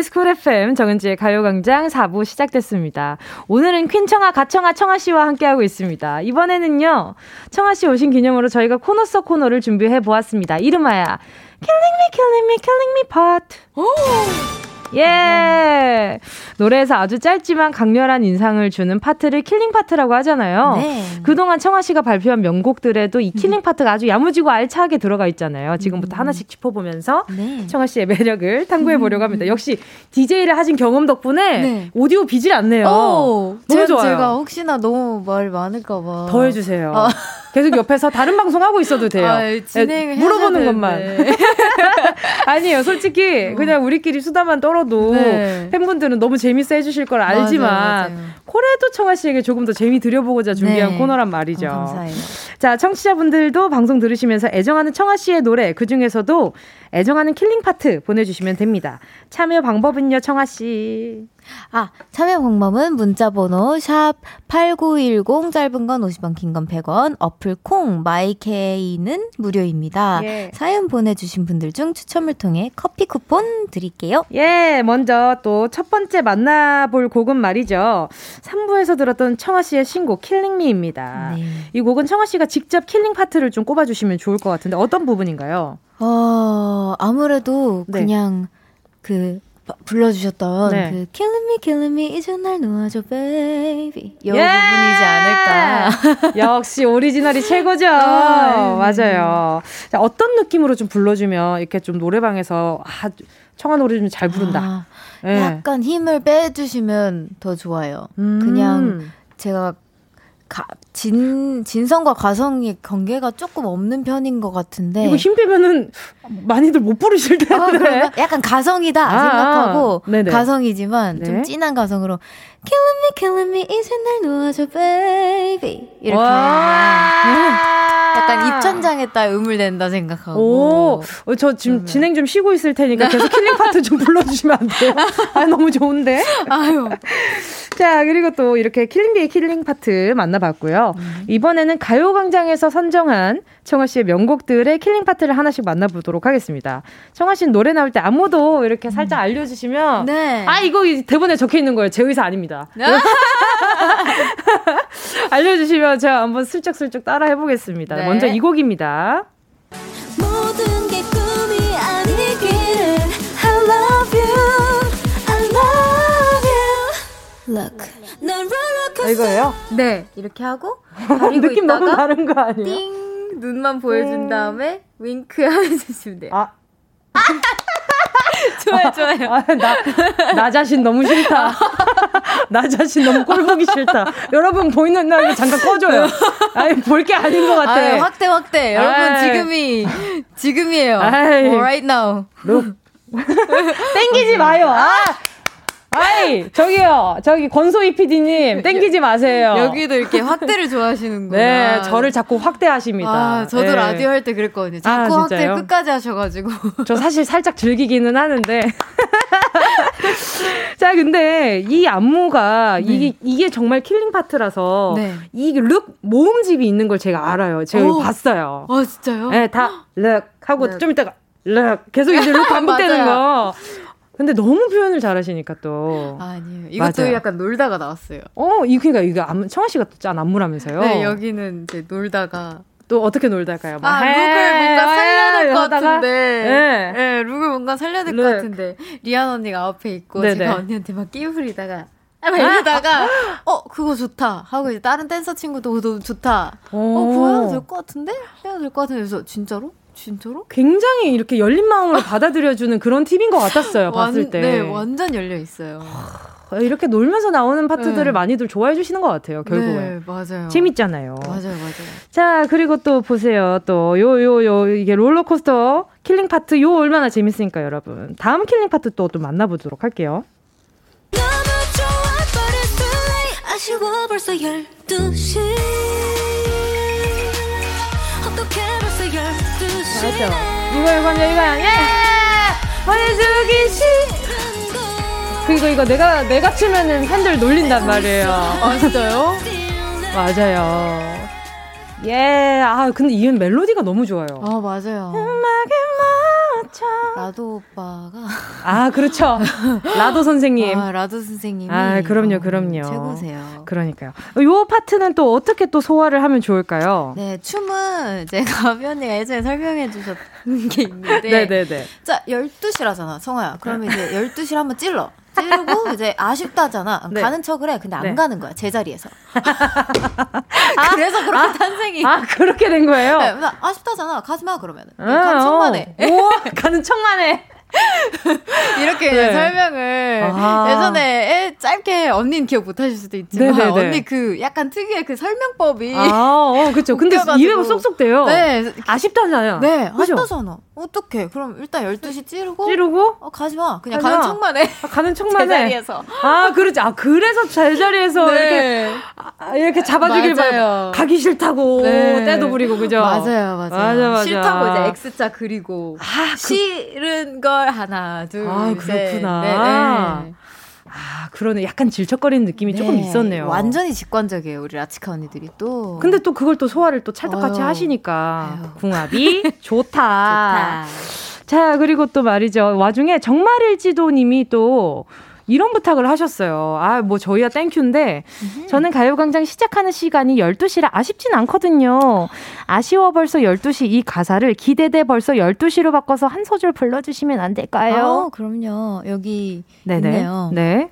KBS 쿨 FM 정은지의 가요광장 4부 시작됐습니다. 오늘은 퀸청하, 가청하, 청하씨와 함께하고 있습니다. 이번에는요, 청하씨 오신 기념으로 저희가 코너 속 코너를 준비해 보았습니다. 이름하여, Killing Me, Killing Me, Killing Me Part. 예! 노래에서 아주 짧지만 강렬한 인상을 주는 파트를 killing 파트라고 하잖아요. 네. 그동안 청하 씨가 발표한 명곡들에도 이 killing 파트가 아주 야무지고 알차게 들어가 있잖아요. 지금부터 음. 하나씩 짚어보면서 네. 청하 씨의 매력을 탐구해 보려고 합니다. 역시 DJ를 하신 경험 덕분에 네. 오디오 비질 않네요. 오, 너무 제가, 좋아요. 제가 혹시나 너무 말 많을까봐. 더 해주세요. 어. 계속 옆에서 다른 방송 하고 있어도 돼요. 아, 진행 물어보는 것만. 아니에요. 솔직히 그냥 우리끼리 수다만 떨어도 네. 팬분들은 너무 재밌 어 해주실 걸 알지만 맞아요, 맞아요. 코레도 청아 씨에게 조금 더 재미 드려보고자 준비한 네. 코너란 말이죠. 어, 감사해요. 자, 청취자분들도 방송 들으시면서 애정하는 청아 씨의 노래 그 중에서도 애정하는 killing 파트 보내주시면 됩니다. 참여 방법은요, 청하 씨. 아, 참여 방법은 문자 번호 샵 8910 짧은 건 50원, 긴 건 100원, 어플 콩, 마이케이는 무료입니다. 예. 사연 보내 주신 분들 중 추첨을 통해 커피 쿠폰 드릴게요. 예, 먼저 또 첫 번째 만나 볼 곡은 말이죠. 3부에서 들었던 청하 씨의 신곡 Killing Me입니다. 네. 이 곡은 청하 씨가 직접 killing 파트를 좀 꼽아 주시면 좋을 것 같은데 어떤 부분인가요? 어, 아무래도 네. 그냥 그 불러주셨던 네. 그 Killing Me, Killing Me 이제 날 놓아줘 baby 이 예! 부분이지 않을까 역시 오리지널이 최고죠 아, 맞아요 자, 어떤 느낌으로 좀 불러주면 이렇게 좀 노래방에서 아, 청아 노래 좀 잘 부른다 아, 네. 약간 힘을 빼주시면 더 좋아요 음. 그냥 제가 가, 진, 진성과 가성의 관계가 조금 없는 편인 것 같은데. 이거 힘 빼면은 많이들 못 부르실 텐데. 아, 약간 가성이다 아, 생각하고 아, 가성이지만 네. 좀 진한 가성으로 Killing me, killing me, 이제 날 놓아줘, baby. 이렇게. 약간 입천장에다 음을 낸다 생각하고. 오, 저 지금 그러면. 진행 좀 쉬고 있을 테니까 계속 killing part 좀 불러주시면 안 돼요? 아, 너무 좋은데? 아유. 자, 그리고 또 이렇게 Killing Me의 killing part 만나봤고요. 음. 이번에는 가요광장에서 선정한 청하 씨의 명곡들의 killing part를 하나씩 만나보도록 하겠습니다. 청아 씨는 노래 나올 때 안무도 이렇게 살짝 음. 알려주시면. 네. 아, 이거 대본에 적혀 있는 거예요. 제 의사 아닙니다. 네? 알려주시면 제가 한번 슬쩍슬쩍 따라 해보겠습니다. 네. 먼저 이 곡입니다. 모든 게 꿈이 아니기를 I love you 이거예요? 네 이렇게 하고 느낌 너무 다른 거 아니에요? 띵 눈만 보여준 다음에 윙크 해주시면 돼요 아 좋아요, 좋아요. 아, 나, 나 자신 너무 싫다. 나 자신 너무 꼴 보기 싫다. 여러분, 보이는 날 잠깐 꺼줘요. 아니, 볼 게 아닌 것 같아. 아유, 확대, 확대. 여러분, 지금이, 지금이에요. 아이, right now. 땡기지 마요. 아! 아이, 저기요. 저기 권소희 PD님, 땡기지 마세요. 여기도 이렇게 확대를 좋아하시는구나. 네, 저를 자꾸 확대하십니다. 아, 저도 네. 라디오 할 때 그랬거든요. 아, 자꾸 아, 확대를 끝까지 하셔가지고. 저 사실 살짝 즐기기는 하는데. 자, 근데 이 안무가 네. 이게, 이게 정말 killing part라서 네. 이 look 모음집이 있는 걸 제가 알아요. 제가 오. 봤어요. 아, 진짜요? 네, 다 look 하고 look. 좀 이따가 look 계속 이제 look 반복되는 거. 근데 너무 표현을 잘하시니까 또. 아니에요. 이것도 맞아요. 약간 놀다가 나왔어요. 어, 이 그러니까 이거 안, 청하 씨가 짠 안무라면서요. 네, 여기는 이제 놀다가 또 어떻게 놀다가요? 아, look을 뭔가 살려야 될 것 같은데. 네. 네, look을 뭔가 살려야 될 것 같은데. 리안 언니가 앞에 있고 네네. 제가 언니한테 막 끼부리다가 막 이러다가 어 그거 좋다 하고 이제 다른 댄서 친구도 그거 좋다. 어 그거 해도 될 것 같은데 해도 될 것 같은데 그래서 진짜로 진짜로? 굉장히 이렇게 열린 마음으로 받아들여주는 그런 팀인 것 같았어요. 봤을 때. 네, 완전 열려 있어요. 이렇게 놀면서 나오는 파트들을 네. 많이들 좋아해 주시는 것 같아요, 결국은. 네, 맞아요. 재밌잖아요. 맞아요, 맞아요. 자, 그리고 또 보세요. 또, 요, 요, 요, 이게 롤러코스터 killing part 요 얼마나 재밌으니까, 여러분. 다음 killing part 또, 또 만나보도록 할게요. 아쉬워 벌써 12시 맞아. 이거 이거 이거 예! 보내주기 싫. 그리고 이거 내가 내가 치면은 팬들 놀린단 말이에요. 아 진짜요? 맞아요. 예, 아 근데 이은 멜로디가 너무 좋아요. 아 맞아요. 맞춰. 라도 오빠가. 아 그렇죠. 라도 선생님. 아 라도 선생님. 아 그럼요, 그럼요. 최고세요. 그러니까요. 요 파트는 또 어떻게 또 소화를 하면 좋을까요? 네, 춤은 제가 변이가 예전에 설명해 주셨던 게 있는데. 네네네. 자, 12시라잖아, 성아야. 그러면 이제 12시를 한번 찔러. 찌르고 이제 아쉽다잖아. 네. 가는 척을 해. 근데 안 네. 가는 거야. 제자리에서. 아, 그래서 그렇게 아, 탄생이. 아, 그렇게 된 거예요? 네, 아쉽다잖아. 가지 마, 그러면은. 아, 가는 척만 해. 오, 가는 척만 해. 이렇게 네. 설명을 아. 예전에 애 짧게 언니는 기억 못 하실 수도 있지만 네네네. 언니 그 약간 특유의 그 설명법이 아, 어, 그렇죠. 근데 입에 쏙쏙 돼요. 네. 아쉽다잖아요. 네, 아쉽다잖아. 어떡해. 그럼 일단 12시 찌르고. 찌르고? 어, 가지 마. 그냥 가는 척만 해. 아, 가는 척만 제자리에서. 해. 아, 그렇지. 아, 그래서 제자리에서 네. 이렇게, 아, 이렇게 잡아주길 바라요. 가기 싫다고. 네. 때도 부리고, 그죠? 맞아요, 맞아요. 맞아, 맞아. 싫다고 이제 X자 그리고. 아, 그... 싫은 걸 하나, 둘, 아, 그렇구나. 네, 네. 아, 그러네. 약간 질척거리는 느낌이 네, 조금 있었네요. 완전히 직관적이에요, 우리 라치카 언니들이 또. 근데 또 그걸 또 소화를 또 찰떡같이 어휴. 하시니까. 아유. 궁합이 좋다. 좋다. 자, 그리고 또 말이죠. 와중에 정말일지도 님이 또 이런 부탁을 하셨어요. 아, 뭐 저희야 thank you인데 저는 가요광장 시작하는 시간이 12시라 아쉽진 않거든요. 아쉬워 벌써 12시 이 가사를 기대돼 벌써 12시로 바꿔서 한 소절 불러주시면 안 될까요? 아, 그럼요. 여기 네네. 있네요. 네.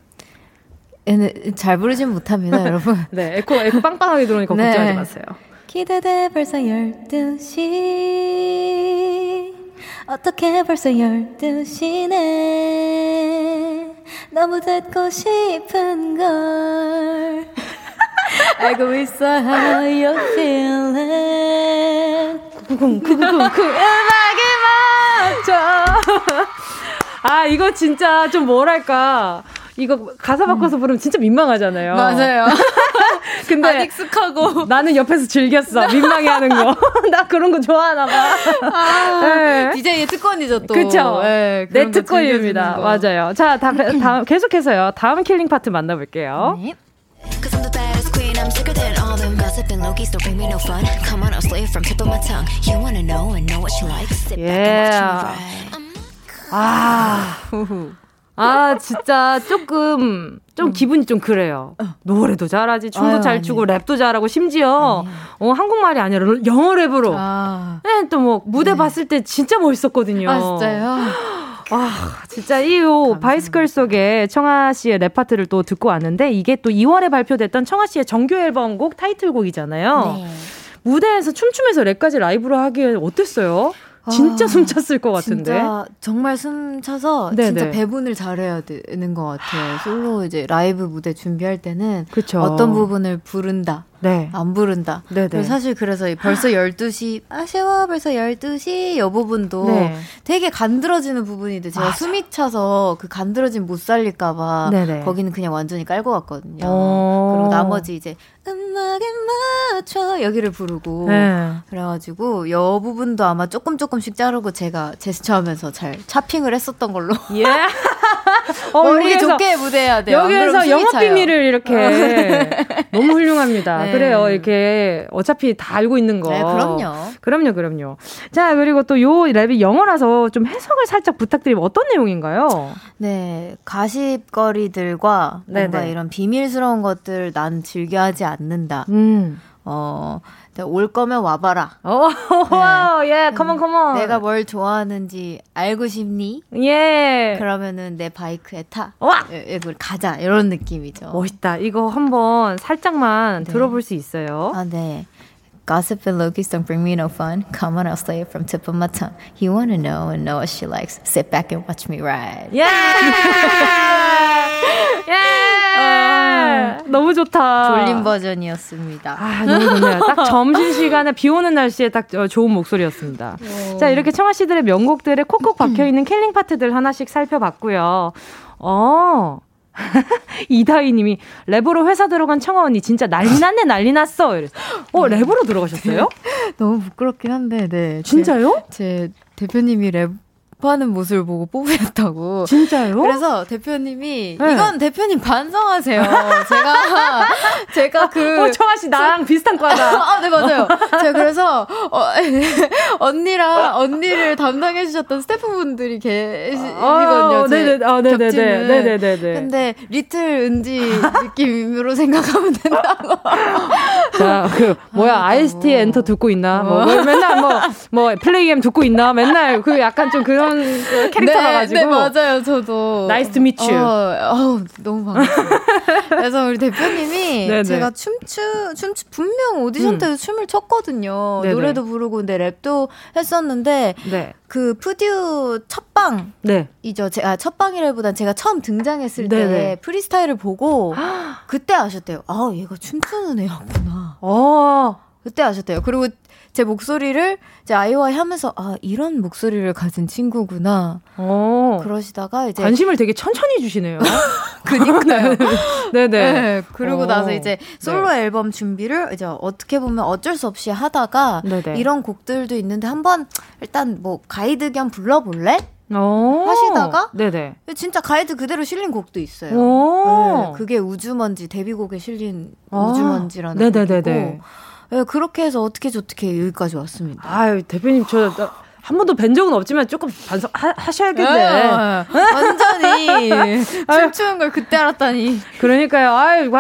잘 부르진 못합니다, 여러분. 네, 에코, 에코 빵빵하게 들어오니까 네. 걱정하지 마세요. 기대돼 벌써 12시 어떻게 벌써 12시네? 너무 듣고 싶은 걸. 알고 있어 how you feeling 쿵쿵쿵쿵쿵 음악이 맞춰 아 이거 진짜 좀 뭐랄까 이거 가사 바꿔서 부르면 진짜 민망하잖아요. 맞아요. 근데 안 익숙하고 나는 옆에서 즐겼어. 민망해 하는 거. 나 그런 거 좋아하나 봐. 아, 네. DJ의 특권이죠 또. 그쵸. 네, 내 특권입니다. 맞아요. 자, 다, 다음 계속해서요. 다음 killing part 만나볼게요. 네. I'm sicker than all them gossiping Lowkeys don't bring me no fun. Come on, I'll slay from tip of my tongue. You wanna know and know what she likes. Sit yeah. back and watch me ride. 아, 아 진짜 조금 좀 음. 기분이 좀 그래요. 어. 노래도 잘하지, 춤도 아유, 잘 추고 아니에요. 랩도 잘하고 심지어 아니에요. 어 한국말이 아니라 영어 랩으로. 아. 네, 또 뭐 무대 네. 봤을 때 진짜 멋있었거든요. 아 진짜요? 아, 진짜 이 요 Bicycle 속에 청하 씨의 랩 파트를 또 듣고 왔는데 이게 또 2월에 발표됐던 청하 씨의 정규 앨범곡 타이틀곡이잖아요. 네. 무대에서 춤추면서 랩까지 라이브로 하기에 어땠어요? 진짜 아, 숨 찼을 것 같은데. 진짜 정말 숨 차서 네네. 진짜 배분을 잘해야 되는 것 같아요. 솔로 이제 라이브 무대 준비할 때는 그쵸. 어떤 부분을 부른다. 네. 안 부른다. 네네. 사실 그래서 벌써 12시, 아쉬워, 벌써 12시, 이 부분도 네. 되게 간드러지는 부분인데 제가 맞아. 숨이 차서 그 간드러짐 못 살릴까봐 네네. 거기는 그냥 완전히 깔고 갔거든요. 어. 그리고 나머지 이제 음악에 맞춰 여기를 부르고 네. 그래가지고 여 부분도 아마 조금 조금씩 자르고 제가 제스처하면서 잘 차핑을 했었던 걸로. 예. 어, 머리 좋게 무대해야 돼요. 여기에서 영업 비밀을 이렇게 너무 훌륭합니다. 네. 그래요. 이렇게 어차피 다 알고 있는 거. 네, 그럼요. 그럼요, 그럼요. 자, 그리고 또 요 랩이 영어라서 좀 해석을 살짝 부탁드리면 어떤 내용인가요? 네, 가십거리들과 뭔가 네네. 이런 비밀스러운 것들 난 즐겨하지 않는다. 음. 어, 올 거면 와봐라. 오, 네. 예, 컴온, 컴온. 내가 뭘 좋아하는지 알고 싶니? 예. 그러면은 내 바이크에 타. 와! 이걸 가자. 이런 느낌이죠. 멋있다. 이거 한번 살짝만 네. 들어볼 수 있어요. 아, 네. Gossip and Loki's don't bring me no fun. Come on, I'll slay it from tip of my tongue. You wanna know and know what she likes. Sit back and watch me ride. Yeah! yeah! 어, 너무 좋다. 졸린 버전이었습니다. 아, 너무 좋네요. 딱 점심 시간에 비 오는 날씨에 딱 좋은 목소리였습니다. 오. 자, 이렇게 청아 씨들의 명곡들에 콕콕 박혀 있는 킬링 파트들 하나씩 살펴봤고요. 어, 이다희 님이 랩으로 회사 들어간 청하 언니 진짜 난리 났네 난리 났어. 이랬어. 어, 랩으로 들어가셨어요? 너무 부끄럽긴 한데, 네. 진짜요? 제, 제 대표님이 랩 하는 모습을 보고 뽑으셨다고. 진짜요? 그래서 대표님이 네. 이건 대표님 반성하세요. 제가 제가 그 어, 청하 씨 나랑 저, 비슷한 과다. 아, 네 맞아요. 제가 그래서 어, 언니랑 언니를 담당해 주셨던 스태프분들이 계시거든요. 아, 네네. 아, 네네네. 네네네. 근데 little 은지 느낌으로 생각하면 된다고. 자, 그 뭐야? 아, IST 엔터 듣고 있나? 뭐, 뭐 맨날 뭐뭐 뭐, 플레이엠 듣고 있나? 맨날 그 약간 좀 그런 그런 캐릭터라 가지고. 네, 네, 맞아요. 저도. Nice to meet you. 어, 너무 반갑습니다. 그래서 우리 대표님이 네네. 제가 춤추 춤추 분명 오디션 음. 때도 음. 춤을 췄거든요. 네네. 노래도 부르고 근데 랩도 했었는데 네. 그 프듀 첫방 네. 이죠. 제가 첫방이라보단 제가 처음 등장했을 네네. 때 프리스타일을 보고 그때 아셨대요. 아, 얘가 춤추는 애였구나. 어. 그때 아셨대요. 그리고 제 목소리를 이제 아이와이 하면서 아 이런 목소리를 가진 친구구나. 어. 그러시다가 이제 관심을 되게 천천히 주시네요. 그니까요. 네네. 네, 그러고 어. 나서 이제 솔로 네. 앨범 준비를 이제 어떻게 보면 어쩔 수 없이 하다가 네네. 이런 곡들도 있는데 한번 일단 뭐 가이드 겸 불러볼래? 오. 하시다가 네네. 진짜 가이드 그대로 실린 곡도 있어요. 네, 그게 우주먼지 데뷔곡에 실린 아. 우주먼지라는 곡이고 네, 그렇게 해서 어떻게 저떻게 여기까지 왔습니다. 아유, 대표님, 저, 한 번도 뵌 적은 없지만 조금 반성 하, 셔야겠네 네, 완전히 춤추는 걸 그때 알았다니. 그러니까요. 아유,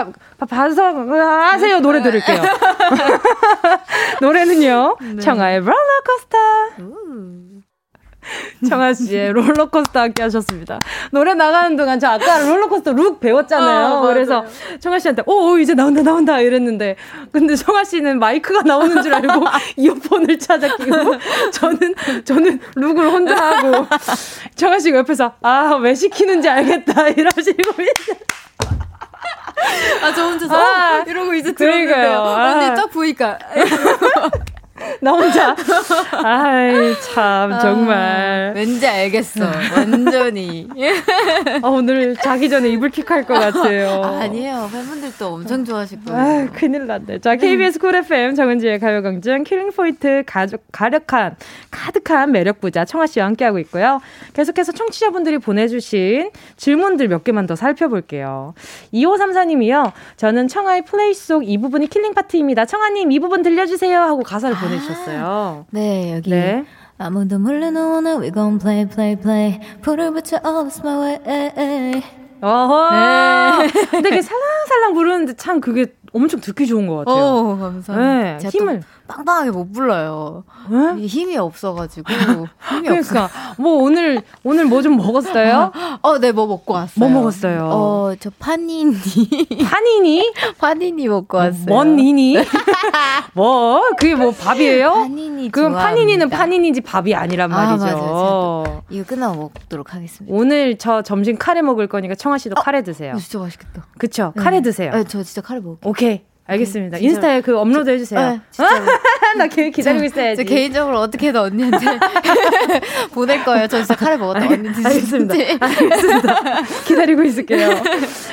반성하세요. 노래 들을게요. 노래는요. 네. 청아의 롤러코스터. 정아 씨의 롤러코스터 함께 하셨습니다. 노래 나가는 동안 저 아까 롤러코스터 룩 배웠잖아요. 어, 그래서 청하 씨한테 오 이제 나온다 나온다. 이랬는데 근데 청하 씨는 마이크가 나오는 줄 알고 이어폰을 찾아 끼고 저는 저는 look을 혼자 하고 청하 씨가 옆에서 아 왜 시키는지 알겠다. 이러시고 아, 저 혼자서? 아, 이러고 이제 들어가요. 언니 딱 보니까 나 혼자. 아이, 참, 정말. 아, 왠지 알겠어. 완전히. 아, 오늘 자기 전에 이불킥 할 것 같아요. 아, 니에요 팬분들도 엄청 좋아하실 거예요. 아, 큰일 났네. 자, KBS 쿨 FM 정은지의 가요광장 killing point 가족, 가력한, 가득한 매력부자 청하씨와 함께하고 있고요. 계속해서 청취자분들이 보내주신 질문들 몇 개만 더 살펴볼게요. 2534님이요. 저는 청아의 플레이 속 이 부분이 killing part입니다. 청하님, 이 부분 들려주세요. 하고 가사를 아, 보내주셨어요. 네, 여기. 네. 아무도 몰래 너나 we gon' play play play 불을 붙여 all is my way 어허. 네. 근데 이게 살랑살랑 부르는데 참 그게 엄청 듣기 좋은 것 같아요. 오, 어, 감사합니다. 네, 힘을 빵빵하게 못 불러요. 네? 힘이 없어가지고 힘이 그러니까 없어. 뭐 오늘 오늘 뭐 좀 먹었어요? 어, 네, 뭐 먹고 왔어요. 뭐 먹었어요? 어, 저 파니니. 파니니? 파니니 먹고 왔어요. 뭔 니니? 뭐 그게 뭐 밥이에요? 파니니. 그럼 파니니는 파니니지 밥이 아니란 말이죠. 아, 맞아요. 이거 끝나고 먹도록 하겠습니다. 오늘 저 점심 카레 먹을 거니까 청아 씨도 어, 카레 드세요. 진짜 맛있겠다. 그쵸? 네. 카레 드세요. 네, 저 진짜 카레 먹을게요. 오케이. 알겠습니다. 네, 인스타에 그 업로드 해주세요. 네, 나 기다리고 있어야지. 개인적으로 어떻게든 언니한테 보낼 거예요. 저 진짜 카레 먹었다. 언니 알겠습니다. 알겠습니다. 기다리고 있을게요.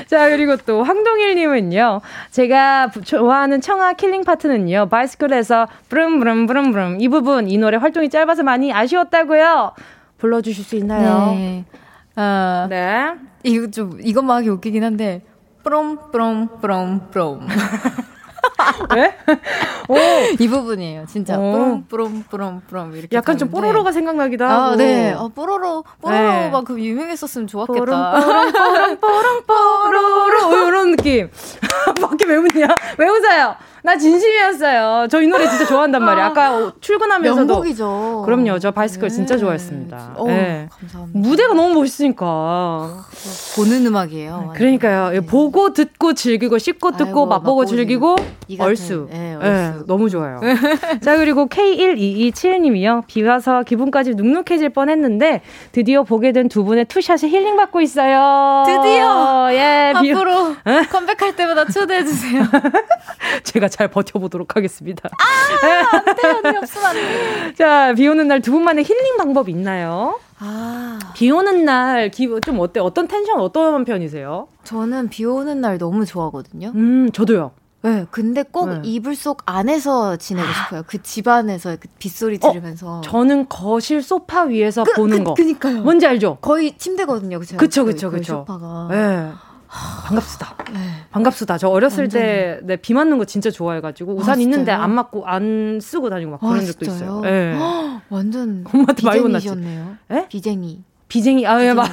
자, 그리고 또 황동일님은요. 제가 좋아하는 청아 killing part는요. Bicycle에서 브름브름브름브름 이 부분 이 노래 활동이 짧아서 많이 아쉬웠다고요. 불러주실 수 있나요? 네. 어, 네. 이거 좀 이것만 하기 웃기긴 한데 뿌롬 뿌롬 뿌롬 뿌롬. 왜? 오. 이 부분이에요. 진짜 뿌롬 뿌롬 뿌롬 뿌롬 이렇게. 약간 좀 뽀로로가 생각나기도 하고. 아, 네. 어, 뽀로로 뽀로로가 네. 그 유명했었으면 좋았겠다. 뽀롬 뽀롬 뽀롬 뽀로로 이런 느낌. 밖에 왜 웃냐? 왜 웃어요? 나 진심이었어요. 저 이 노래 진짜 좋아한단 말이에요. 아까 출근하면서도. 명곡이죠. 그럼요. 저 바이스클 네. 진짜 좋아했습니다. 어, 네. 감사합니다. 무대가 너무 멋있으니까. 보는 음악이에요. 그러니까요. 네. 보고 듣고 즐기고 씹고 듣고 아이고, 맛보고 즐기고 얼쑤. 네, 얼쑤. 네, 너무 좋아요. 자 그리고 K1227님이요. 비 와서 기분까지 눅눅해질 뻔했는데 드디어 보게 된 두 분의 two shot에 힐링 받고 있어요. 드디어. 예. 앞으로 비... 컴백할 때마다 초대해 주세요. 제가 잘 버텨보도록 하겠습니다. 아, 안 돼, 언니 없으면 안 돼. 자, 비 오는 날 두 분만의 힐링 방법 있나요? 아. 비 오는 날, 기, 좀 어때? 어떤 텐션, 어떤 편이세요? 저는 비 오는 날 너무 좋아하거든요. 음, 저도요. 네, 근데 꼭 네. 이불 속 안에서 지내고 싶어요. 그 집안에서 그 빗소리 어, 들으면서. 어, 저는 거실 소파 위에서 그, 보는 그, 거. 그니까요. 뭔지 알죠? 거의 침대거든요. 그쵸, 그쵸, 그쵸. 그, 그 소파가. 네. 반갑습니다. 네. 반갑습니다. 저 어렸을. 때, 네, 비 맞는 거 진짜 좋아해가지고, 아, 우산 아, 있는데 안 맞고, 안 쓰고 다니고 막 그런 아, 적도 있어요. 네. 완전. 엄마한테 많이 네? 비쟁이. 비쟁이, 아, 예, 막.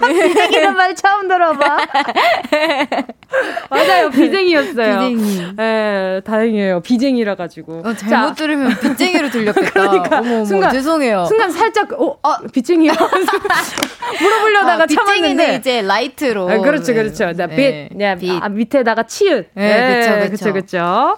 비쟁이는 말 처음 들어봐. 맞아요, 비쟁이였어요. 비쟁이. 예, 다행이에요. 비쟁이라 가지고. 어, 잘못 자. 들으면 빗쟁이로 들렸겠다. 그러니까 어머, 어머, 순간, 죄송해요. 순간 살짝 어, 아, 빗쟁이야. 물어보려다가 아, 참았는데 이제 light로. 아, 그렇죠, 그렇죠. 네. 빛, 네, 빛. 아, 밑에다가 치읓. 네, 그렇죠, 그렇죠, 그렇죠.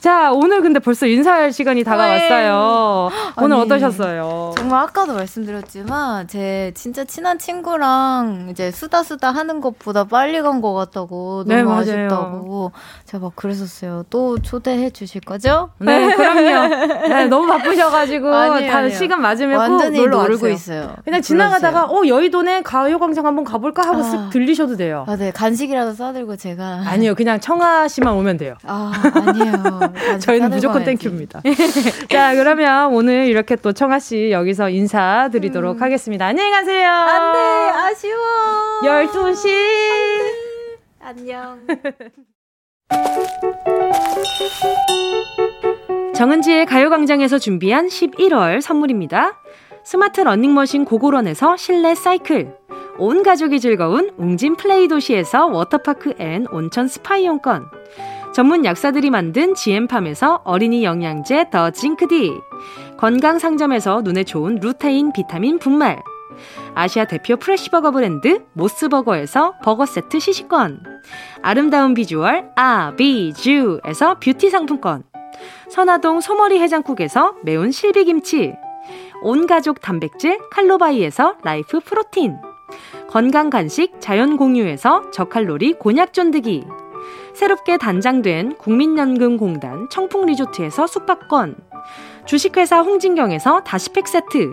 자, 오늘 근데 벌써 인사할 시간이 다가왔어요. 네. 오늘 아니, 어떠셨어요? 정말 아까도 말씀드렸지만 제 진짜 친한 친구랑 이제 수다 수다 하는 것보다 빨리 간 것 같다고 너무 네, 아쉽다고 제가 막 그랬었어요. 또 초대해 주실 거죠? 네, 그럼요. 네, 너무 바쁘셔가지고 아니, 다 아니요. 시간 맞으면 완전히 놀러 놀고 있어요. 그냥 지나가다가 어 여의도네 가요광장 한번 가볼까 하고 아. 쓱 들리셔도 돼요. 아, 네, 간식이라도 싸들고 제가 아니요, 그냥 청아 씨만 오면 돼요. 아, 아니에요. 저희는 무조건 thank you입니다. 자, 그러면 오늘 이렇게 또 청아 씨 여기서 인사드리도록 음. 하겠습니다. 안녕히 가세요. 안 돼, 아쉬 워. 12시. 안녕. 정은지의 가요광장에서 준비한 11월 선물입니다. 스마트 러닝머신 고고런에서 실내 사이클. 온 가족이 즐거운 웅진 플레이 도시에서 워터파크 and 온천 스파 이용권. 전문 약사들이 만든 지엠팜에서 어린이 영양제 더 징크디. 건강 상점에서 눈에 좋은 루테인 비타민 분말. 아시아 대표 fresh버거 브랜드 모스버거에서 버거 세트 시식권. 아름다운 비주얼 아비쥬에서 뷰티 상품권. 선화동 소머리 해장국에서 매운 실비김치. 온가족 단백질 칼로바이에서 라이프 프로틴. 건강 간식 자연 공유에서 저칼로리 곤약 쫀득이. 새롭게 단장된 국민연금공단 청풍리조트에서 숙박권. 주식회사 홍진경에서 다시팩 세트,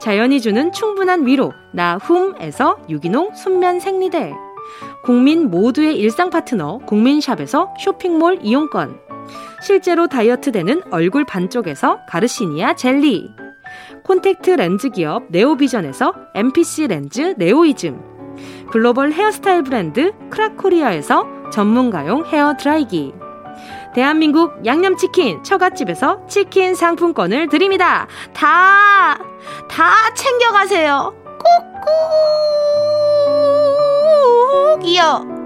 자연이 주는 충분한 위로 나 훔에서 유기농 순면 생리대. 국민 모두의 일상 파트너 국민샵에서 쇼핑몰 이용권. 실제로 다이어트 되는 얼굴 반쪽에서 가르시니아 젤리. 콘택트 렌즈 기업 네오비전에서 MPC 렌즈 네오이즘. 글로벌 헤어스타일 브랜드 크라코리아에서 전문가용 헤어 드라이기. 대한민국 양념치킨 처갓집에서 치킨 상품권을 드립니다. 다, 다 챙겨가세요. 꾹꾹 이요.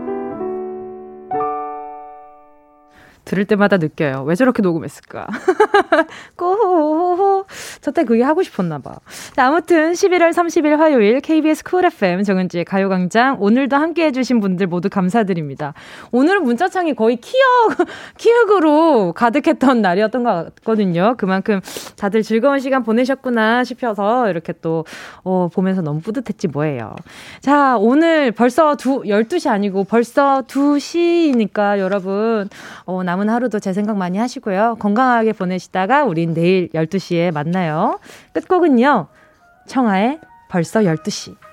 들을 때마다 느껴요. 왜 저렇게 녹음했을까? 꼬호호호. 저때 그게 하고 싶었나 봐. 아무튼 11월 30일 화요일 KBS 쿨 FM 정은지의 가요광장 오늘도 함께 해주신 분들 모두 감사드립니다. 오늘은 문자창이 거의 키읔, 키읔으로 가득했던 날이었던 것 같거든요. 그만큼 다들 즐거운 시간 보내셨구나 싶어서 이렇게 또 어, 보면서 너무 뿌듯했지 뭐예요. 자, 오늘 벌써 두, 12시 아니고 벌써 2시니까 여러분 어, 남은 하루도 제 생각 많이 하시고요. 건강하게 보내시다가 우린 내일 12시에 만나요. 끝곡은요. 청하의 벌써 12시.